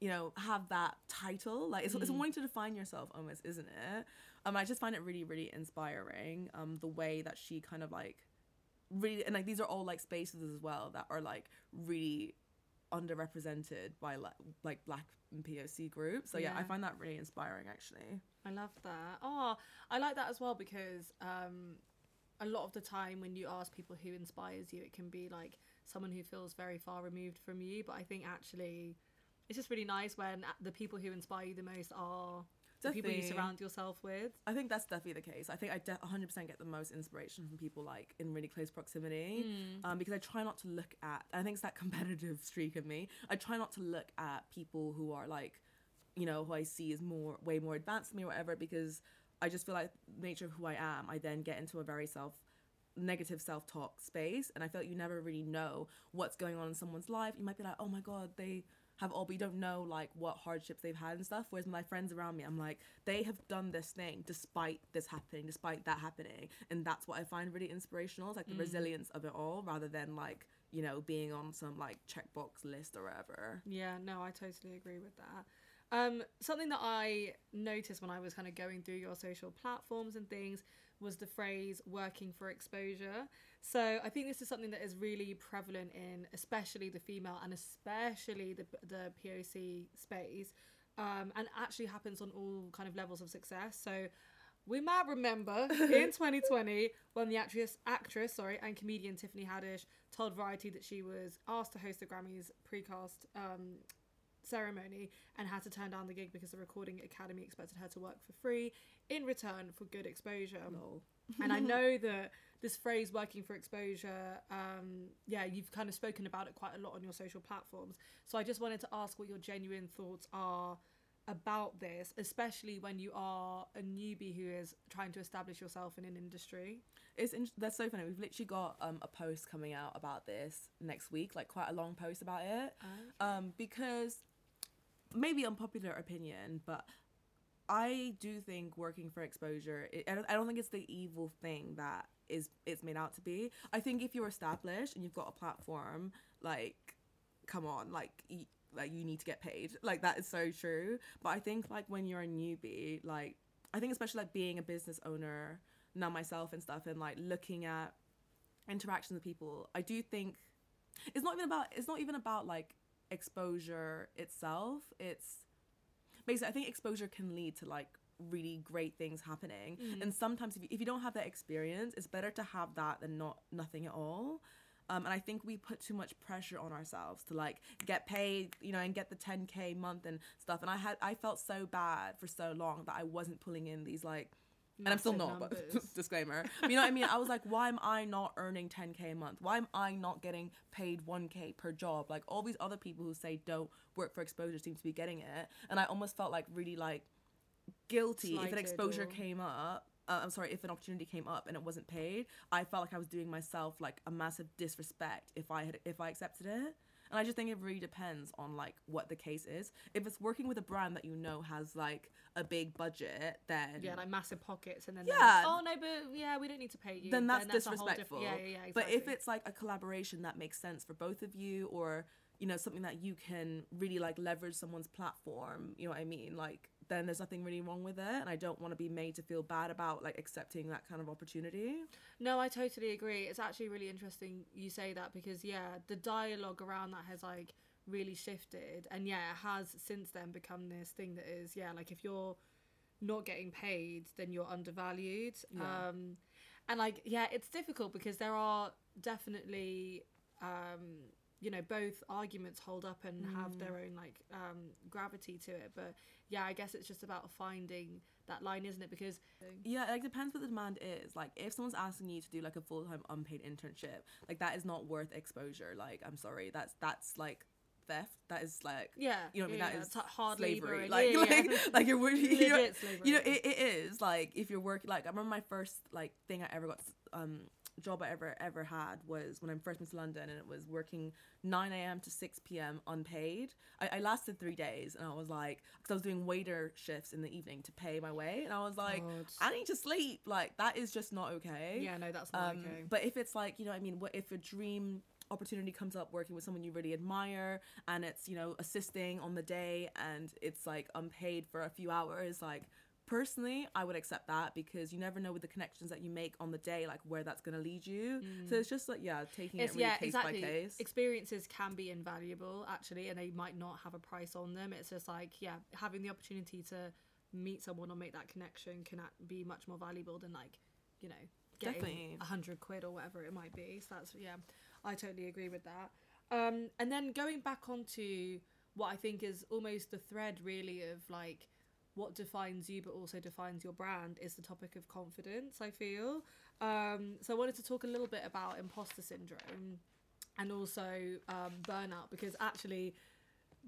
Speaker 2: you know have that title. Like it's, it's
Speaker 1: Mm.
Speaker 2: wanting to define yourself almost isn't it? Um i just find it really really inspiring um the way that she kind of like really and like these are all like spaces as well that are like really underrepresented by like like black and poc groups. So yeah, i find that really inspiring actually.
Speaker 1: I love that. Oh, I like that as well because um, a lot of the time when you ask people who inspires you, it can be like someone who feels very far removed from you. But I think actually, it's just really nice when the people who inspire you the most are the people you surround yourself with.
Speaker 2: I think that's definitely the case. I think I de- 100% get the most inspiration from people like in really close proximity um, because I try not to look at, I think it's that competitive streak in me. I try not to look at people who are like, you know, who I see as more, way more advanced than me or whatever because I just feel like the nature of who I am, I then get into a very self negative self-talk space and i feel like you never really know what's going on in someone's life. You might be like oh my god they have all but you don't know like what hardships they've had and stuff. Whereas my friends around me i'm like they have done this thing despite this happening despite that happening. And that's what i find really inspirational is like the mm. resilience of it all rather than like you know being on some like checkbox list or whatever.
Speaker 1: Yeah, no, I totally agree with that. Um, something that I noticed when I was kind of going through your social platforms and things was the phrase working for exposure. So I think this is something that is really prevalent in especially the female and especially the, the POC space um, and actually happens on all kind of levels of success. So we might remember in 2020 when the actress, actress, sorry, and comedian Tiffany Haddish told Variety that she was asked to host the Grammys precast um, ceremony and had to turn down the gig because the Recording Academy expected her to work for free in return for good exposure.
Speaker 2: Lol.
Speaker 1: and I know that this phrase "working for exposure," um, yeah, you've kind of spoken about it quite a lot on your social platforms. So I just wanted to ask what your genuine thoughts are about this, especially when you are a newbie who is trying to establish yourself in an industry.
Speaker 2: It's in- that's so funny. We've literally got um, a post coming out about this next week, like quite a long post about it. Um, because maybe unpopular opinion, but I do think working for exposure. It, I, don't, think it's the evil thing that is it's made out to be. I think if you're established and you've got a platform, like, come on, like. Like you need to get paid like that is so true but i think like when you're a newbie like i think especially like being a business owner now myself and stuff and like looking at interactions with people i do think it's not even about it's not even about like exposure itself it's basically i think exposure can lead to like really great things happening. And sometimes if you, if you don't have that experience it's better to have that than not nothing at all. Um, and I think we put too much pressure on ourselves to like get paid, you know, and get the 10k month and stuff. And I had I felt so bad for so long that I wasn't pulling in these like and I'm still not,
Speaker 1: numbers.
Speaker 2: but disclaimer. But you know what I mean? I was like, why am I not earning 10k a month? Why am I not getting paid 1k per job? Like all these other people who say don't work for exposure seem to be getting it, and I almost felt like really like guilty if an exposure
Speaker 1: or-
Speaker 2: came up. Uh, I'm sorry, if an opportunity came up and it wasn't paid, I felt like I was doing myself like a massive disrespect if I had if I accepted it. And I just think it really depends on like what the case is. If it's working with a brand that you know has like a big budget, then
Speaker 1: Yeah, like massive pockets, and then
Speaker 2: Yeah.
Speaker 1: yeah. oh no, but yeah, we don't need to pay you.
Speaker 2: then that's,
Speaker 1: whole diff-
Speaker 2: disrespectful.
Speaker 1: Yeah, yeah, yeah.
Speaker 2: But if it's like a collaboration that makes sense for both of you, or you know something that you can really like leverage someone's platform, you know what I mean? Like then there's nothing really wrong with it, and I don't want to be made to feel bad about like accepting that kind of opportunity.
Speaker 1: No, I totally agree. It's actually really interesting you say that because yeah, the dialogue around that has like really shifted and yeah, it has since then become this thing that is yeah, like if you're not getting paid, then you're undervalued.
Speaker 2: Yeah.
Speaker 1: Um and like yeah, it's difficult because there are definitely um you know both arguments hold up and have their own like um gravity to it but yeah i guess it's just about finding that line isn't it because
Speaker 2: Yeah, it like depends what the demand is. Like if someone's asking you to do like a full time unpaid internship, like that is not worth exposure. Like I'm sorry, that's that's like theft. That is like
Speaker 1: yeah
Speaker 2: you know what I mean?
Speaker 1: yeah,
Speaker 2: That
Speaker 1: yeah,
Speaker 2: is
Speaker 1: hard
Speaker 2: slavery.
Speaker 1: labor
Speaker 2: Like,
Speaker 1: yeah,
Speaker 2: like,
Speaker 1: yeah.
Speaker 2: like you're working. You know, you know it, it is like if you're working. Like I remember my first like thing I ever got um job I ever ever had was when I first moved to London and it was working 9 a.m. to 6 p.m. unpaid. I, I lasted three days and I was like because I was doing waiter shifts in the evening to pay my way and I was like
Speaker 1: God.
Speaker 2: I need to sleep. Like that is just not okay.
Speaker 1: yeah no that's not
Speaker 2: Um,
Speaker 1: okay
Speaker 2: But if it's like, you know, what I mean, what if a dream opportunity comes up working with someone you really admire and it's, you know, assisting on the day and it's like unpaid for a few hours, like personally, I would accept that because you never know with the connections that you make on the day, like where that's going to lead you. So it's just like, yeah, taking
Speaker 1: it's
Speaker 2: it really
Speaker 1: yeah
Speaker 2: case
Speaker 1: exactly.
Speaker 2: by case.
Speaker 1: experiences can be invaluable actually and they might not have a price on them. It's just like yeah having the opportunity to meet someone or make that connection can be much more valuable than like you know getting a hundred quid or whatever it might be. So that's yeah i totally agree with that. Um and then going back onto what i think is almost the thread really of like what defines you but also defines your brand is the topic of confidence i feel um, so i wanted to talk a little bit about imposter syndrome and also um, burnout because actually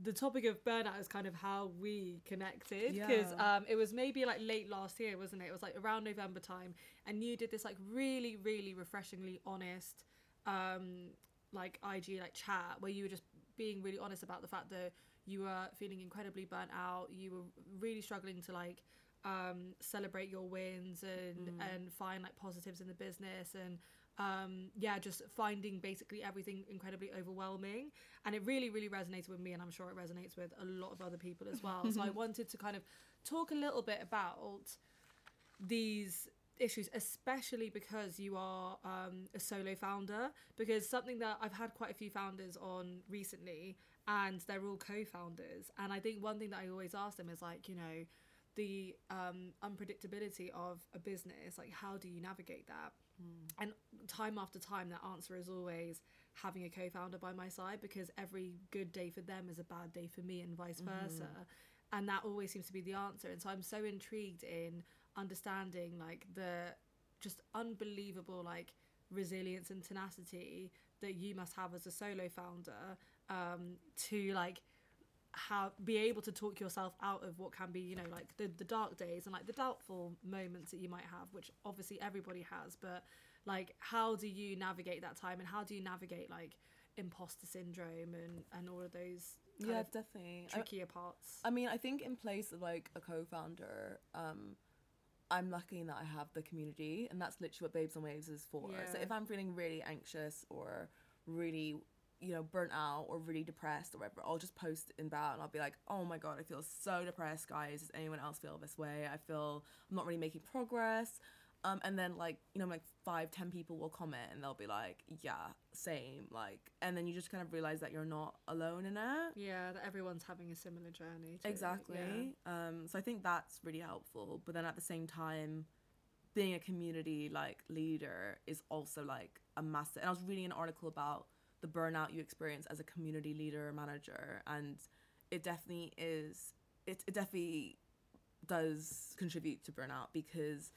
Speaker 1: the topic of burnout is kind of how we connected because
Speaker 2: Yeah.
Speaker 1: um, it was maybe like late last year wasn't it it was like around november time and you did this like really really refreshingly honest um, like ig like chat where you were just being really honest about the fact that you were feeling incredibly burnt out you were really struggling to like um, celebrate your wins and and find like positives in the business and um, yeah just finding basically everything incredibly overwhelming. And it really really resonated with me and i'm sure it resonates with a lot of other people as well. So i wanted to kind of talk a little bit about these issues especially because you are um, a solo founder because something that i've had quite a few founders on recently and they're all co-founders. And i think one thing that i always ask them is like you know the um, unpredictability of a business like how do you navigate that? And time after time that answer is always having a co-founder by my side because every good day for them is a bad day for me and vice versa. And that always seems to be the answer. And so i'm so intrigued in understanding like the just unbelievable like resilience and tenacity that you must have as a solo founder um to like how be able to talk yourself out of what can be you know like the, the dark days and like the doubtful moments that you might have which obviously everybody has but like how do you navigate that time and how do you navigate like imposter syndrome and and all of those kind
Speaker 2: yeah,
Speaker 1: of
Speaker 2: definitely. I-
Speaker 1: trickier parts
Speaker 2: I mean, I think in place of like a co-founder, um, I'm lucky in that I have the community, and that's literally what Babes on Waves is for. So if I'm feeling really anxious or really, you know, burnt out or really depressed or whatever, I'll just post in that, and I'll be like, "Oh my god, I feel so depressed, guys. Does anyone else feel this way? I feel I'm not really making progress." Um, and then like you know like five ten people will comment and they'll be like yeah same like and then you just kind of realize that you're not alone in it
Speaker 1: yeah that everyone's having a similar journey to it,
Speaker 2: exactly um so i think that's really helpful but then at the same time being a community like leader is also like a massive and i was reading an article about the burnout you experience as a community leader or manager and it definitely is it, it definitely does contribute to burnout because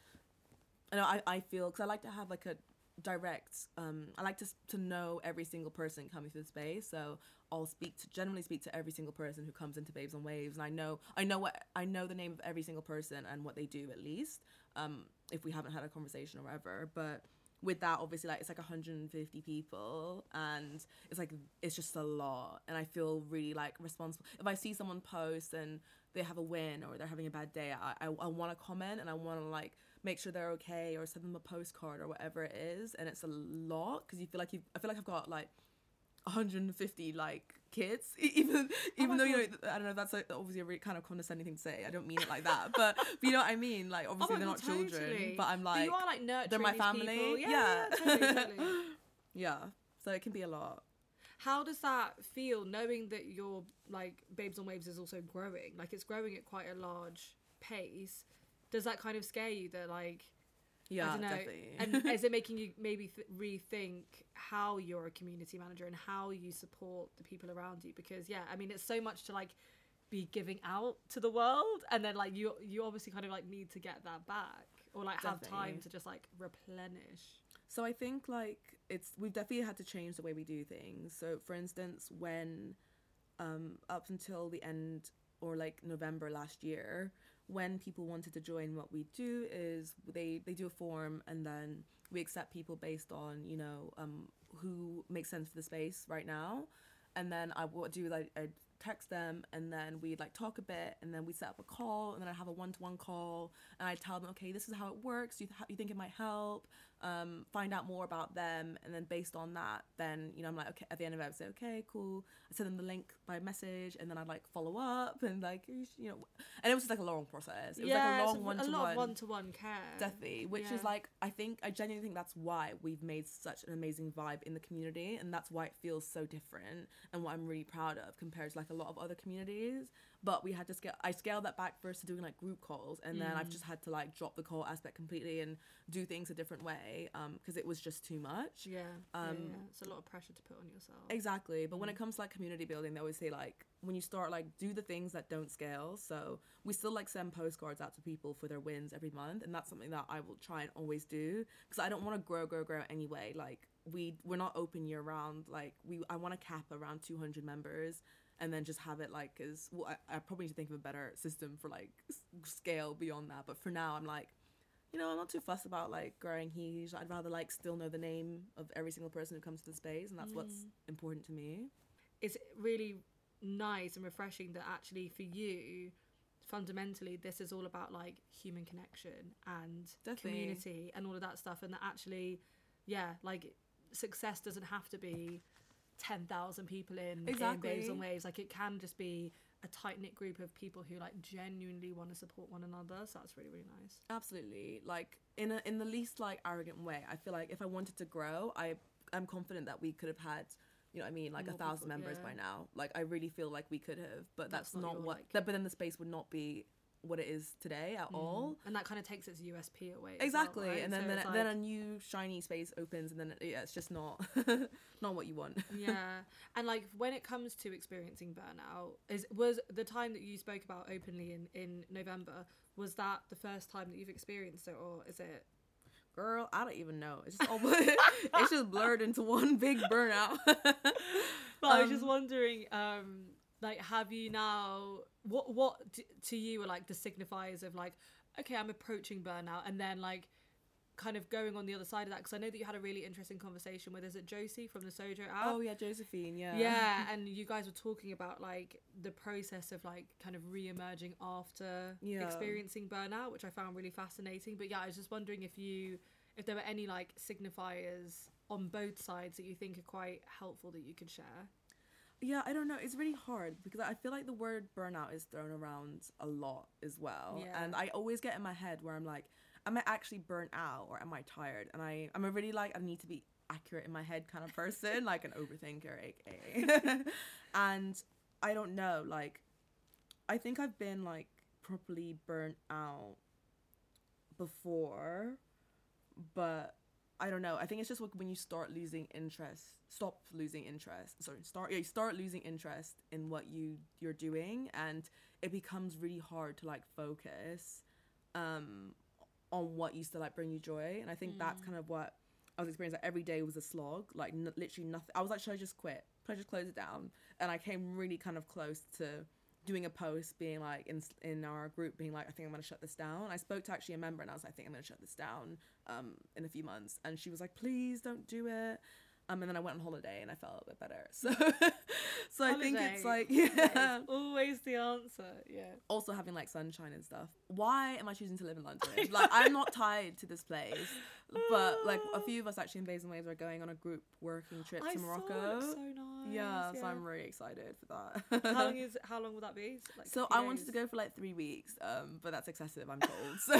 Speaker 2: I know I, I feel because I like to have like a direct um I like to to know every single person coming through the space. So I'll speak to generally speak to every single person who comes into Babes on Waves and I know I know what I know the name of every single person and what they do at least um if we haven't had a conversation or whatever. But with that obviously like it's like 150 people and it's like it's just a lot and i feel really like responsible. If i see someone post and they have a win or they're having a bad day i i, I want to comment and i want to like make sure they're okay or send them a postcard or whatever it is and it's a lot because you feel like you i feel like i've got like 150 like kids even oh even
Speaker 1: my
Speaker 2: though you know i don't know that's like, obviously a really kind of condescending thing to say i don't mean it like that but, but you know what i mean like oh obviously
Speaker 1: Oh
Speaker 2: they're
Speaker 1: God,
Speaker 2: not children but i'm like
Speaker 1: you are like nurturing
Speaker 2: they're my family.
Speaker 1: Yeah,
Speaker 2: Yeah.
Speaker 1: yeah, totally, totally.
Speaker 2: yeah so it can be a lot
Speaker 1: How does that feel knowing that your like Babes on Waves is also growing? Like it's growing at quite a large pace. Does that kind of scare you that like
Speaker 2: yeah
Speaker 1: I don't know.
Speaker 2: definitely
Speaker 1: and is it making you maybe th- rethink how you're a community manager and how you support the people around you? Because yeah, I mean, it's so much to like be giving out to the world, and then like you you obviously kind of like need to get that back or like have time to just like replenish.
Speaker 2: So I think like it's we've definitely had to change the way we do things. So for instance, when um up until the end or like November last year, when people wanted to join what we do is they they do a form and then we accept people based on, you know, um who makes sense for the space right now. And then I would do like I text them and then we'd like talk a bit and then we set up a call and then I have a one-to-one call and I tell them okay this is how it works you, th- you think it might help um, find out more about them and then based on that then you know I'm like okay at the end of it I would say okay cool I send them the link by message and then I'd like follow up and like you know and it was just like a long process it was like a long one
Speaker 1: a
Speaker 2: to
Speaker 1: lot of
Speaker 2: one
Speaker 1: one-to-one care.
Speaker 2: Definitely, which
Speaker 1: Yeah.
Speaker 2: is like I think I genuinely think that's why we've made such an amazing vibe in the community, and that's why it feels so different, and what I'm really proud of compared to like a lot of other communities. But we had to scale. I scaled that back first to doing like group calls, and then
Speaker 1: Mm.
Speaker 2: I've just had to like drop the call aspect completely and do things a different way, um, because it was just too much.
Speaker 1: Yeah, yeah,
Speaker 2: Um,
Speaker 1: yeah. It's a lot of pressure to put on yourself.
Speaker 2: Exactly. But when it comes to like community building, they always say like when you start like do the things that don't scale. So we still like send postcards out to people for their wins every month, and that's something that I will try and always do because I don't want to grow, grow, grow anyway. Like we we're not open year round. Like we I want to cap around 200 members. And then just have it like, cause well, I, I probably need to think of a better system for like s- scale beyond that. But for now, I'm like, you know, I'm not too fussed about like growing huge. I'd rather like still know the name of every single person who comes to the space, and that's what's mm. important to me.
Speaker 1: it's really nice and refreshing that actually for you fundamentally this is all about like human connection and
Speaker 2: Definitely.
Speaker 1: community and all of that stuff and that actually yeah like success doesn't have to be 10,000 people in, in
Speaker 2: Exactly.
Speaker 1: Babes on Waves like it can just be a tight knit group of people who like genuinely want to support one another so that's really really nice
Speaker 2: Absolutely. Like in a in the least like arrogant way. I feel like if I wanted to grow, I I'm confident that we could have had you know what I mean, like a thousand
Speaker 1: people,
Speaker 2: members
Speaker 1: yeah.
Speaker 2: by now. Like I really feel like we could have, but
Speaker 1: That's
Speaker 2: that's,
Speaker 1: not
Speaker 2: not,
Speaker 1: your,
Speaker 2: what.
Speaker 1: like-
Speaker 2: but then the space would not be what it is today at all.
Speaker 1: and that kind of takes its USP away as well,
Speaker 2: Exactly,
Speaker 1: right?
Speaker 2: and then
Speaker 1: So
Speaker 2: then,
Speaker 1: it's
Speaker 2: then
Speaker 1: like-
Speaker 2: a new shiny space opens, and then yeah, it's just not not what you want.
Speaker 1: yeah and like when it comes to experiencing burnout is was the time that you spoke about openly in in november was that the first time that you've experienced it or is it
Speaker 2: Girl, I don't even know. It's just almost, it's just blurred into one big burnout.
Speaker 1: but i was just
Speaker 2: Um,
Speaker 1: wondering um like have you now what what d- to you are like the signifiers of like okay i'm approaching burnout and then like kind of going on the other side of that because i know that you had a really interesting conversation with is it josie from the sojo app
Speaker 2: oh yeah, Josephine. Yeah.
Speaker 1: yeah and you guys were talking about like the process of like kind of re-emerging after
Speaker 2: Yeah.
Speaker 1: experiencing burnout which i found really fascinating but yeah i was just wondering if you if there were any like signifiers on both sides that you think are quite helpful that you could share
Speaker 2: Yeah, I don't know. It's really hard because I feel like the word burnout is thrown around a lot as well.
Speaker 1: Yeah.
Speaker 2: And I always get in my head where I'm like, am I actually burnt out or am I tired? And I, I'm a really like, I need to be accurate in my head kind of person, like an overthinker, aka. and I don't know, like, I think I've been like properly burnt out before, but I don't know. I think it's just like when you start losing interest, stop losing interest. Sorry, start yeah, you start losing interest in what you you're doing, and it becomes really hard to like focus um on what used to like bring you joy. And I think that's kind of what I was experiencing. Like, every day was a slog. Like n- literally nothing. I was like, should I just quit? Should I just close it down? And I came really kind of close to doing a post being like in in our group being like I think I'm gonna shut this down. I spoke to actually a member and I was like I think I'm gonna shut this down um in a few months and she was like please don't do it. Um, and then I went on holiday and I felt a bit better. So, so I think it's like yeah.
Speaker 1: Always the answer. Yeah.
Speaker 2: Also having like sunshine and stuff. Why am I choosing to live in London? like I'm not tied to this place, but like a few of us actually in Babes on Waves are going on a group working trip
Speaker 1: I
Speaker 2: to Morocco.
Speaker 1: so nice.
Speaker 2: yeah,
Speaker 1: yeah.
Speaker 2: so I'm really excited for that.
Speaker 1: how long is how long will that be? Like
Speaker 2: So I wanted to go for like three weeks, um, but that's excessive, I'm told. So,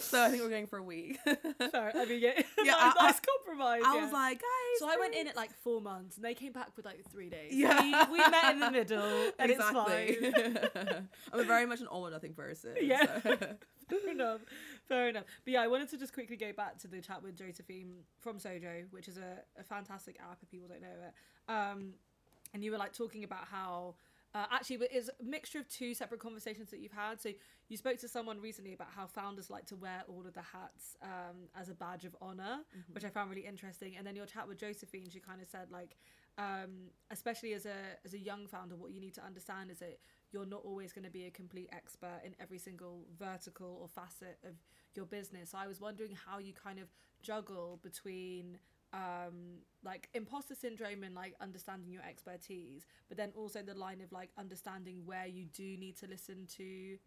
Speaker 2: so I think we're going for a week.
Speaker 1: Sorry, I mean, yeah,
Speaker 2: Yeah,
Speaker 1: nice,
Speaker 2: I-
Speaker 1: nice compromise.
Speaker 2: I
Speaker 1: yeah.
Speaker 2: was like, guys.
Speaker 1: so I went in at like four months, and they came back with like three days.
Speaker 2: Yeah.
Speaker 1: we, we met in the middle, and
Speaker 2: exactly.
Speaker 1: it's fine.
Speaker 2: I'm a very much an all or nothing person.
Speaker 1: Yeah.
Speaker 2: so-
Speaker 1: Fair enough. Fair enough. But yeah, I wanted to just quickly go back to the chat with Josephine from Sojo, which is a, a fantastic app if people don't know it. Um, and you were like talking about how uh, actually but it's a mixture of two separate conversations that you've had. So you spoke to someone recently about how founders like to wear all of the hats um, as a badge of honor, which I found really interesting. And then your chat with Josephine, she kind of said like, um, especially as a as a young founder, what you need to understand is that you're not always going to be a complete expert in every single vertical or facet of your business. So I was wondering how you kind of juggle between um like imposter syndrome and like understanding your expertise but then also the line of like understanding where you do need to listen to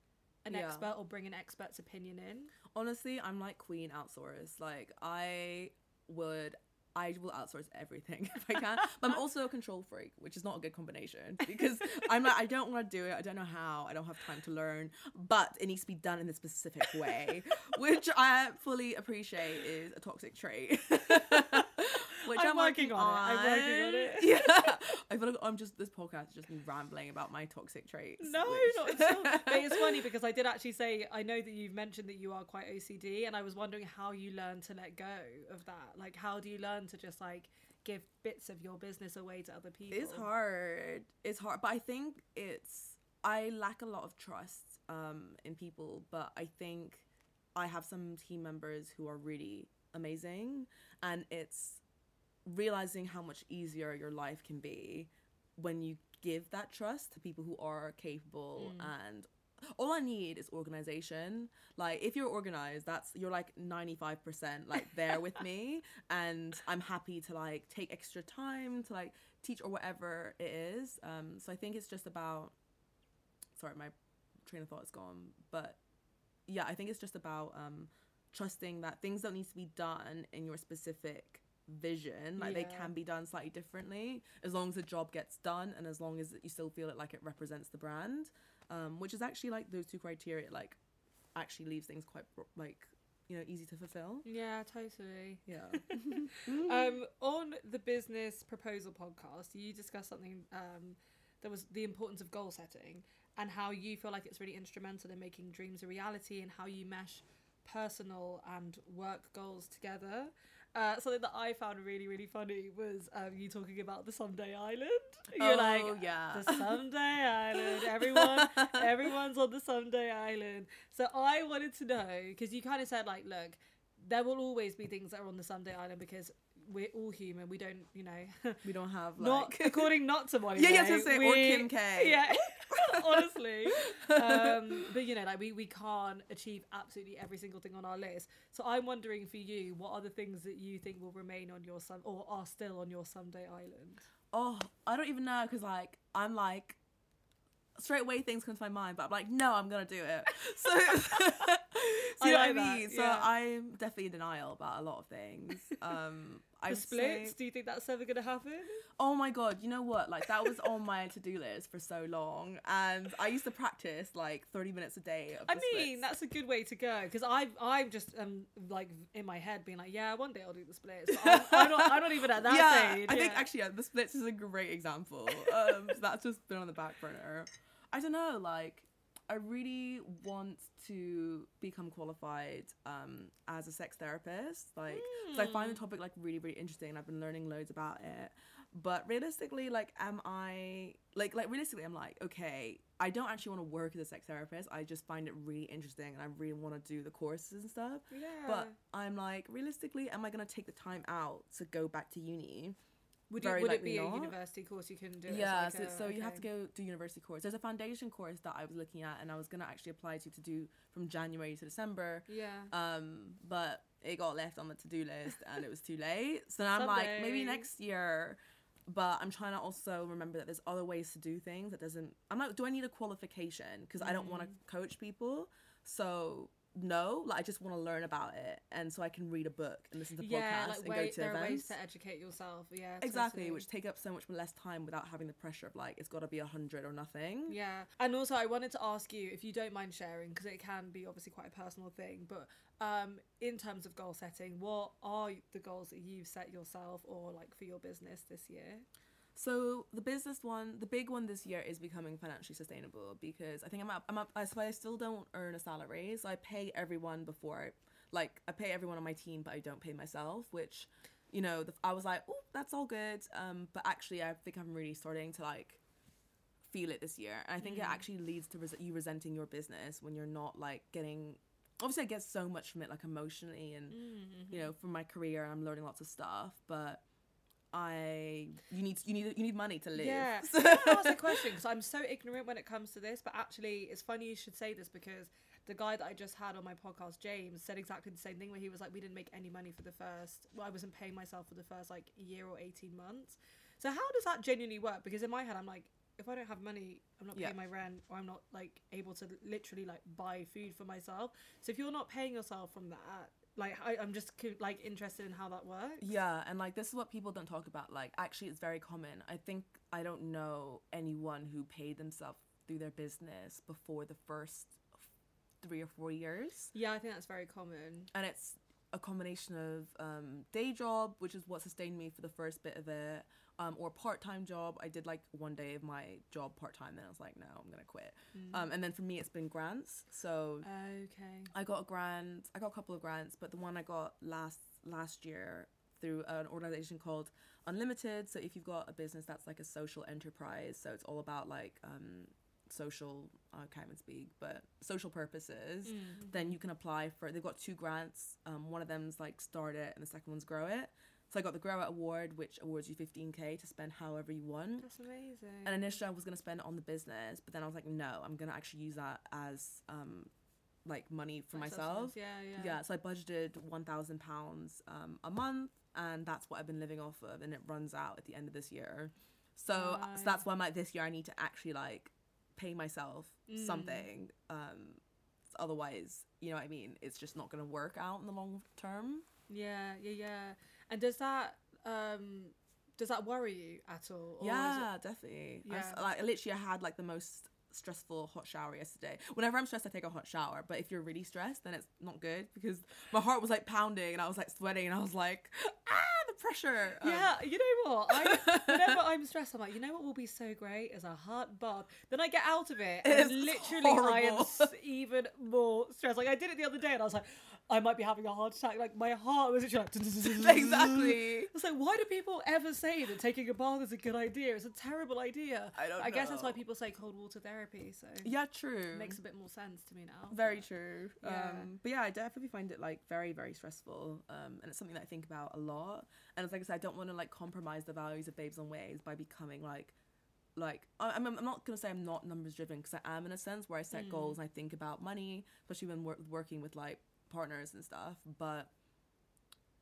Speaker 1: an
Speaker 2: Yeah.
Speaker 1: expert or bring an expert's opinion in
Speaker 2: Honestly, I'm like queen outsource. Like I would I will outsource everything if I can. But I'm also a control freak, which is not a good combination because I'm like I don't want to do it. I don't know how. I don't have time to learn. But it needs to be done in a specific way, which I fully appreciate is a toxic trait. Which
Speaker 1: I'm
Speaker 2: I'm,
Speaker 1: working
Speaker 2: working
Speaker 1: on it. I'm working on it.
Speaker 2: Yeah, I feel like I'm just this podcast is just me rambling about my toxic traits.
Speaker 1: No,
Speaker 2: which-
Speaker 1: not at all. But it's funny because I did actually say I know that you've mentioned that you are quite OCD, and I was wondering how you learn to let go of that. Like, how do you learn to just like give bits of your business away to other people?
Speaker 2: It's hard. It's hard, but I think it's I lack a lot of trust um, in people, but I think I have some team members who are really amazing, and it's realizing how much easier your life can be when you give that trust to people who are capable and all I need is organization. Like if you're organized, that's you're like 95% like there with me and I'm happy to like take extra time to like teach or whatever it is. Um so I think it's just about sorry, my train of thought is gone, but yeah, I think it's just about um trusting that things don't need to be done in your specific vision like they can be done slightly differently as long as the job gets done and as long as you still feel it like it represents the brand um which is actually like those two criteria like actually leaves things quite like you know easy to fulfill
Speaker 1: Yeah, totally.
Speaker 2: yeah
Speaker 1: um, on the business proposal podcast, you discussed something um, that was the importance of goal setting and how you feel like it's really instrumental in making dreams a reality and how you mesh personal and work goals together. Uh, something that I found really, really funny was um, you talking about the Someday Island. You're
Speaker 2: Oh,
Speaker 1: like,
Speaker 2: yeah.
Speaker 1: the Someday Island. Everyone, everyone's on the Someday Island. So I wanted to know because you kind of said like, look, there will always be things that are on the Someday Island because we're all human. We don't, you know,
Speaker 2: we don't have
Speaker 1: not according not to Molly.
Speaker 2: Yeah, yeah, I was
Speaker 1: Ray,
Speaker 2: gonna say, or Kim K.
Speaker 1: Yeah, honestly. Um, but you know, like we we can't achieve absolutely every single thing on our list. So I'm wondering for you, what are the things that you think will remain on your sun or are still on your Someday Island?
Speaker 2: oh i don't even know because like i'm like straight away things come to my mind but i'm like no i'm gonna do it so so
Speaker 1: I
Speaker 2: you know
Speaker 1: like
Speaker 2: what i
Speaker 1: that,
Speaker 2: mean so
Speaker 1: yeah.
Speaker 2: i'm definitely in denial about a lot of things um
Speaker 1: The
Speaker 2: I'd
Speaker 1: splits?
Speaker 2: say-
Speaker 1: Do you think that's ever going to happen?
Speaker 2: Oh my god, you know what? Like that was on my to-do list for so long, and I used to practice like 30 minutes a day. Of
Speaker 1: I mean,
Speaker 2: splits.
Speaker 1: that's a good way to go because I I'm just um like in my head being like, yeah, one day I'll do the splits. I'm, I'm not I'm not even at that
Speaker 2: yeah,
Speaker 1: stage.
Speaker 2: I think actually yeah, the splits is a great example. Um, so that's just been on the back burner. I don't know, like I really want to become qualified um, as a sex therapist, like 'cause I find the topic like really really interesting, and I've been learning loads about it. But realistically, like, am I like like realistically, I'm like, okay, I don't actually want to work as a sex therapist. I just find it really interesting, and I really want to do the courses and stuff.
Speaker 1: Yeah.
Speaker 2: But I'm like, realistically, am I gonna take the time out to go back to uni
Speaker 1: Would, it, would it be a university course you can do? it
Speaker 2: Yeah,
Speaker 1: like
Speaker 2: so,
Speaker 1: a-
Speaker 2: so you have to go do university course. There's a foundation course that I was looking at, and I was gonna actually apply to to do from January to December.
Speaker 1: Yeah.
Speaker 2: Um, but it got left on the to do list, and it was too late. So now I'm like, maybe next year. But I'm trying to also remember that there's other ways to do things. That doesn't. I'm like, do I need a qualification? Because I don't want to
Speaker 1: Mm.
Speaker 2: coach people. So no, like I just want to learn about it, and so I can read a book and listen to podcasts
Speaker 1: yeah, like
Speaker 2: and go to
Speaker 1: there are ways to educate yourself. Yeah,
Speaker 2: exactly,
Speaker 1: totally.
Speaker 2: which take up so much less time without having the pressure of like it's got to be a hundred or nothing.
Speaker 1: Yeah, and also I wanted to ask you if you don't mind sharing because it can be obviously quite a personal thing. But um, in terms of goal setting, what are the goals that you've set yourself or like for your business this year?
Speaker 2: So the business one, the big one this year is becoming financially sustainable because I think I'm up. I'm up. I, so I still don't earn a salary, so I pay everyone before, I, like I pay everyone on my team, but I don't pay myself. Which, you know, the, I was like, oh, that's all good. Um, but actually, I think I'm really starting to like feel it this year, and I think it mm. actually leads to res- you resenting your business when you're not like getting. Obviously, I get so much from it, like emotionally, and mm, you know, mm-hmm. from my career, I'm learning lots of stuff, but. I you need you need you need money to live.
Speaker 1: Yeah, I want to ask a question because I'm so ignorant when it comes to this. But actually, it's funny you should say this because the guy that I just had on my podcast, James, said exactly the same thing. Where he was like, "We didn't make any money for the first. Well, I wasn't paying myself for the first like year or eighteen months." So how does that genuinely work? Because in my head, I'm like, if I don't have money, I'm not
Speaker 2: Yeah.
Speaker 1: paying my rent, or I'm not like able to literally like buy food for myself. So if you're not paying yourself from that, like I, I'm just like interested in how that works.
Speaker 2: Yeah, and like this is what people don't talk about. Like actually it's very common. I think I don't know anyone who paid themselves through their business before the first 3 or 4 years.
Speaker 1: Yeah, I think that's very common.
Speaker 2: And it's a combination of um, day job, which is what sustained me for the first bit of it, um, or part time job. I did like one day of my job part time, then I was like, no, I'm gonna quit. Um, and then for me, it's been grants. So
Speaker 1: Okay.
Speaker 2: I got a grant. I got a couple of grants, but the one I got last last year through an organization called Unlimited. So if you've got a business that's like a social enterprise, so it's all about like um, social I can't even speak, but social purposes, then you can apply for. They've got two grants. Um, one of them's like start it, and the second one's grow it. So I got the Grow It Award, which awards you 15k to spend however you want.
Speaker 1: That's amazing.
Speaker 2: And initially, I was gonna spend it on the business, but then I was like, no, I'm gonna actually use that as um, like money for
Speaker 1: Like
Speaker 2: myself.
Speaker 1: Yeah, yeah.
Speaker 2: Yeah, so I budgeted one thousand pounds um a month, and that's what I've been living off of, and it runs out at the end of this year. So,
Speaker 1: Right.
Speaker 2: so that's why I'm like, this year I need to actually like pay myself
Speaker 1: Mm.
Speaker 2: something. Um, otherwise, you know what I mean. It's just not gonna work out in the long term.
Speaker 1: Yeah, yeah, yeah. And does that um does that worry you at all?
Speaker 2: Yeah, definitely. I s-
Speaker 1: Yeah.
Speaker 2: like literally, I had like the most stressful hot shower yesterday. Whenever I'm stressed, I take a hot shower. But if you're really stressed, then it's not good because my heart was like pounding and I was like sweating and I was like, ah, the pressure. Um,
Speaker 1: yeah, you know what? I, whenever I'm stressed, I'm like, you know what will be so great is a hot bath. Then I get out of it, and
Speaker 2: It's
Speaker 1: literally I am even more stressed. Like I did it the other day, and I was like, I might be having a heart attack. Like my heart was literally like,
Speaker 2: exactly.
Speaker 1: It's like, why do people ever say that taking a bath is a good idea? It's a terrible idea.
Speaker 2: I don't
Speaker 1: I guess that's why people say cold water therapy. So
Speaker 2: Yeah, true.
Speaker 1: it makes a bit more sense to me now.
Speaker 2: very
Speaker 1: but-
Speaker 2: true.
Speaker 1: Yeah.
Speaker 2: Um, but yeah, I definitely find it like very, very stressful. Um, and it's something that I think about a lot. And it's like I said, I don't want to like compromise the values of Babes on Waves by becoming like, like I- I'm, I'm not gonna say I'm not numbers driven because I am in a sense where I set goals mm. and I think about money, especially when we're working with like partners and stuff. But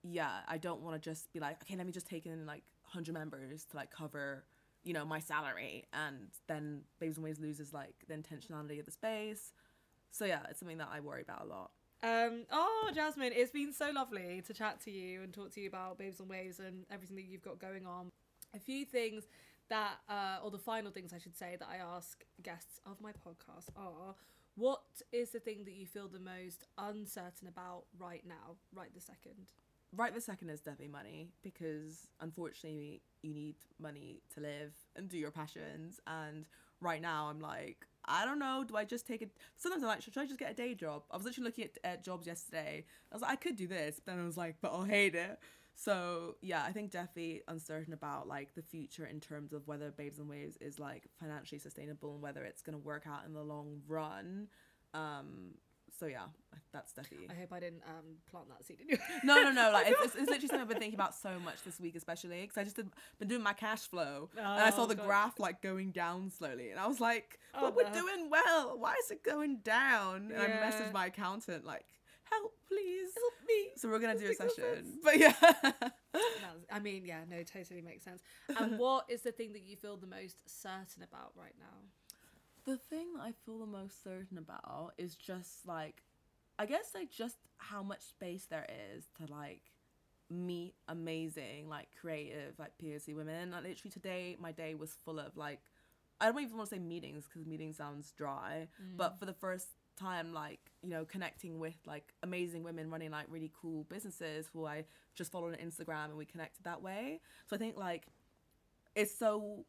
Speaker 2: yeah, I don't want to just be like, okay, let me just take in like 100 members to like cover, you know, my salary, and then Babes on Waves loses like the intentionality of the space. So yeah, it's something that I worry about a lot.
Speaker 1: Um, oh, Jasmine, it's been so lovely to chat to you and talk to you about Babes on Waves and everything that you've got going on. A few things that, uh, or the final things I should say that I ask guests of my podcast are what is the thing that you feel the most uncertain about right now, right the second?
Speaker 2: Right the second is definitely money because unfortunately you need money to live and do your passions. And right now I'm like, I don't know, do I just take it? Sometimes I'm like, should I just get a day job? I was literally looking at, at jobs yesterday. I was like, I could do this, but then I was like, but I'll hate it. So yeah, I think definitely uncertain about like the future in terms of whether Babes on Waves is like financially sustainable and whether it's gonna work out in the long run. Um, so yeah, that's definitely.
Speaker 1: I hope I didn't um, plant that seed in you.
Speaker 2: No, no, no. Like it's, it's, it's literally something I've been thinking about so much this week, especially because I just did, been doing my cash flow and I saw
Speaker 1: Oh,
Speaker 2: the
Speaker 1: God.
Speaker 2: graph like going down slowly, and I was like,
Speaker 1: Oh,
Speaker 2: we're
Speaker 1: no.
Speaker 2: doing well. Why is it going down?" And I messaged my accountant like, "Help, please."
Speaker 1: Help me.
Speaker 2: So we're gonna do a session, but yeah.
Speaker 1: That's- I mean, yeah, no, totally makes sense. And what is the thing that you feel the most certain about right now?
Speaker 2: The thing that I feel the most certain about is just like, I guess like just how much space there is to like meet amazing like creative like POC women. Like literally today, my day was full of like, I don't even want to say meetings because meeting sounds dry, mm. but for the first time like you know connecting with like amazing women running like really cool businesses who I just followed on Instagram and we connected that way. So I think like it's so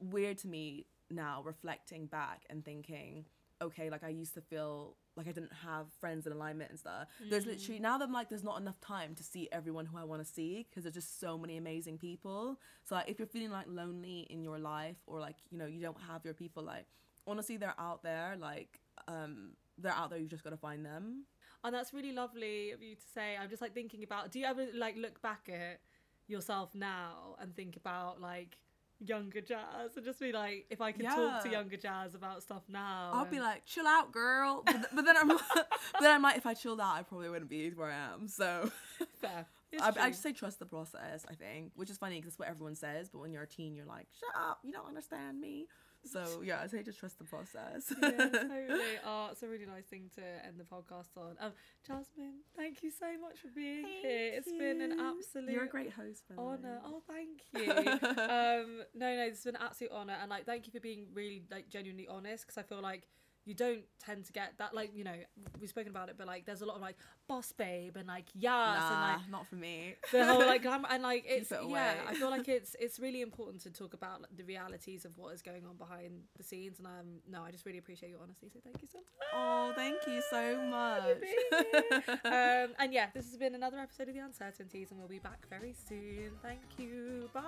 Speaker 2: weird to me now reflecting back and thinking okay like i used to feel like i didn't have friends in alignment and stuff there's literally now that i'm like there's not enough time to see everyone who i want to see because there's just so many amazing people so like if you're feeling like lonely in your life or like you know you don't have your people like honestly they're out there like um they're out there You've just gotta find them
Speaker 1: And that's really lovely of you to say. I'm just like thinking about. Do you ever like look back at yourself now and think about like younger Jazz and just be like, if I could talk to younger Jazz about stuff now,
Speaker 2: I'll be like, chill out, girl. But, th- but then I'm, but then I'm like, if I chilled out, I probably wouldn't be where I am. So
Speaker 1: fair.
Speaker 2: I, I just say trust the process. I think, which is funny because that's what everyone says. But when you're a teen, you're like, shut up, you don't understand me. So yeah, I say just trust the process.
Speaker 1: yeah, totally. Oh, it's a really nice thing to end the podcast on. Um, Jasmine, thank you so much for being here. It's been an absolute
Speaker 2: You're a great host, by
Speaker 1: honor. Oh, thank you. um, no, no, it's been an absolute honor, and like, thank you for being really like genuinely honest because I feel like you don't tend to get that. Like, you know, we've spoken about it, but like, there's a lot of like boss babe and like yes and
Speaker 2: Nah,
Speaker 1: like
Speaker 2: not for me.
Speaker 1: the whole like glamour and like it's
Speaker 2: it
Speaker 1: yeah i feel like it's it's really important to talk about like, the realities of what is going on behind the scenes and um no i just really appreciate your honesty so thank you so much
Speaker 2: Oh, thank you so much.
Speaker 1: um and yeah this has been another episode of the uncertainties and we'll be back very soon thank you bye.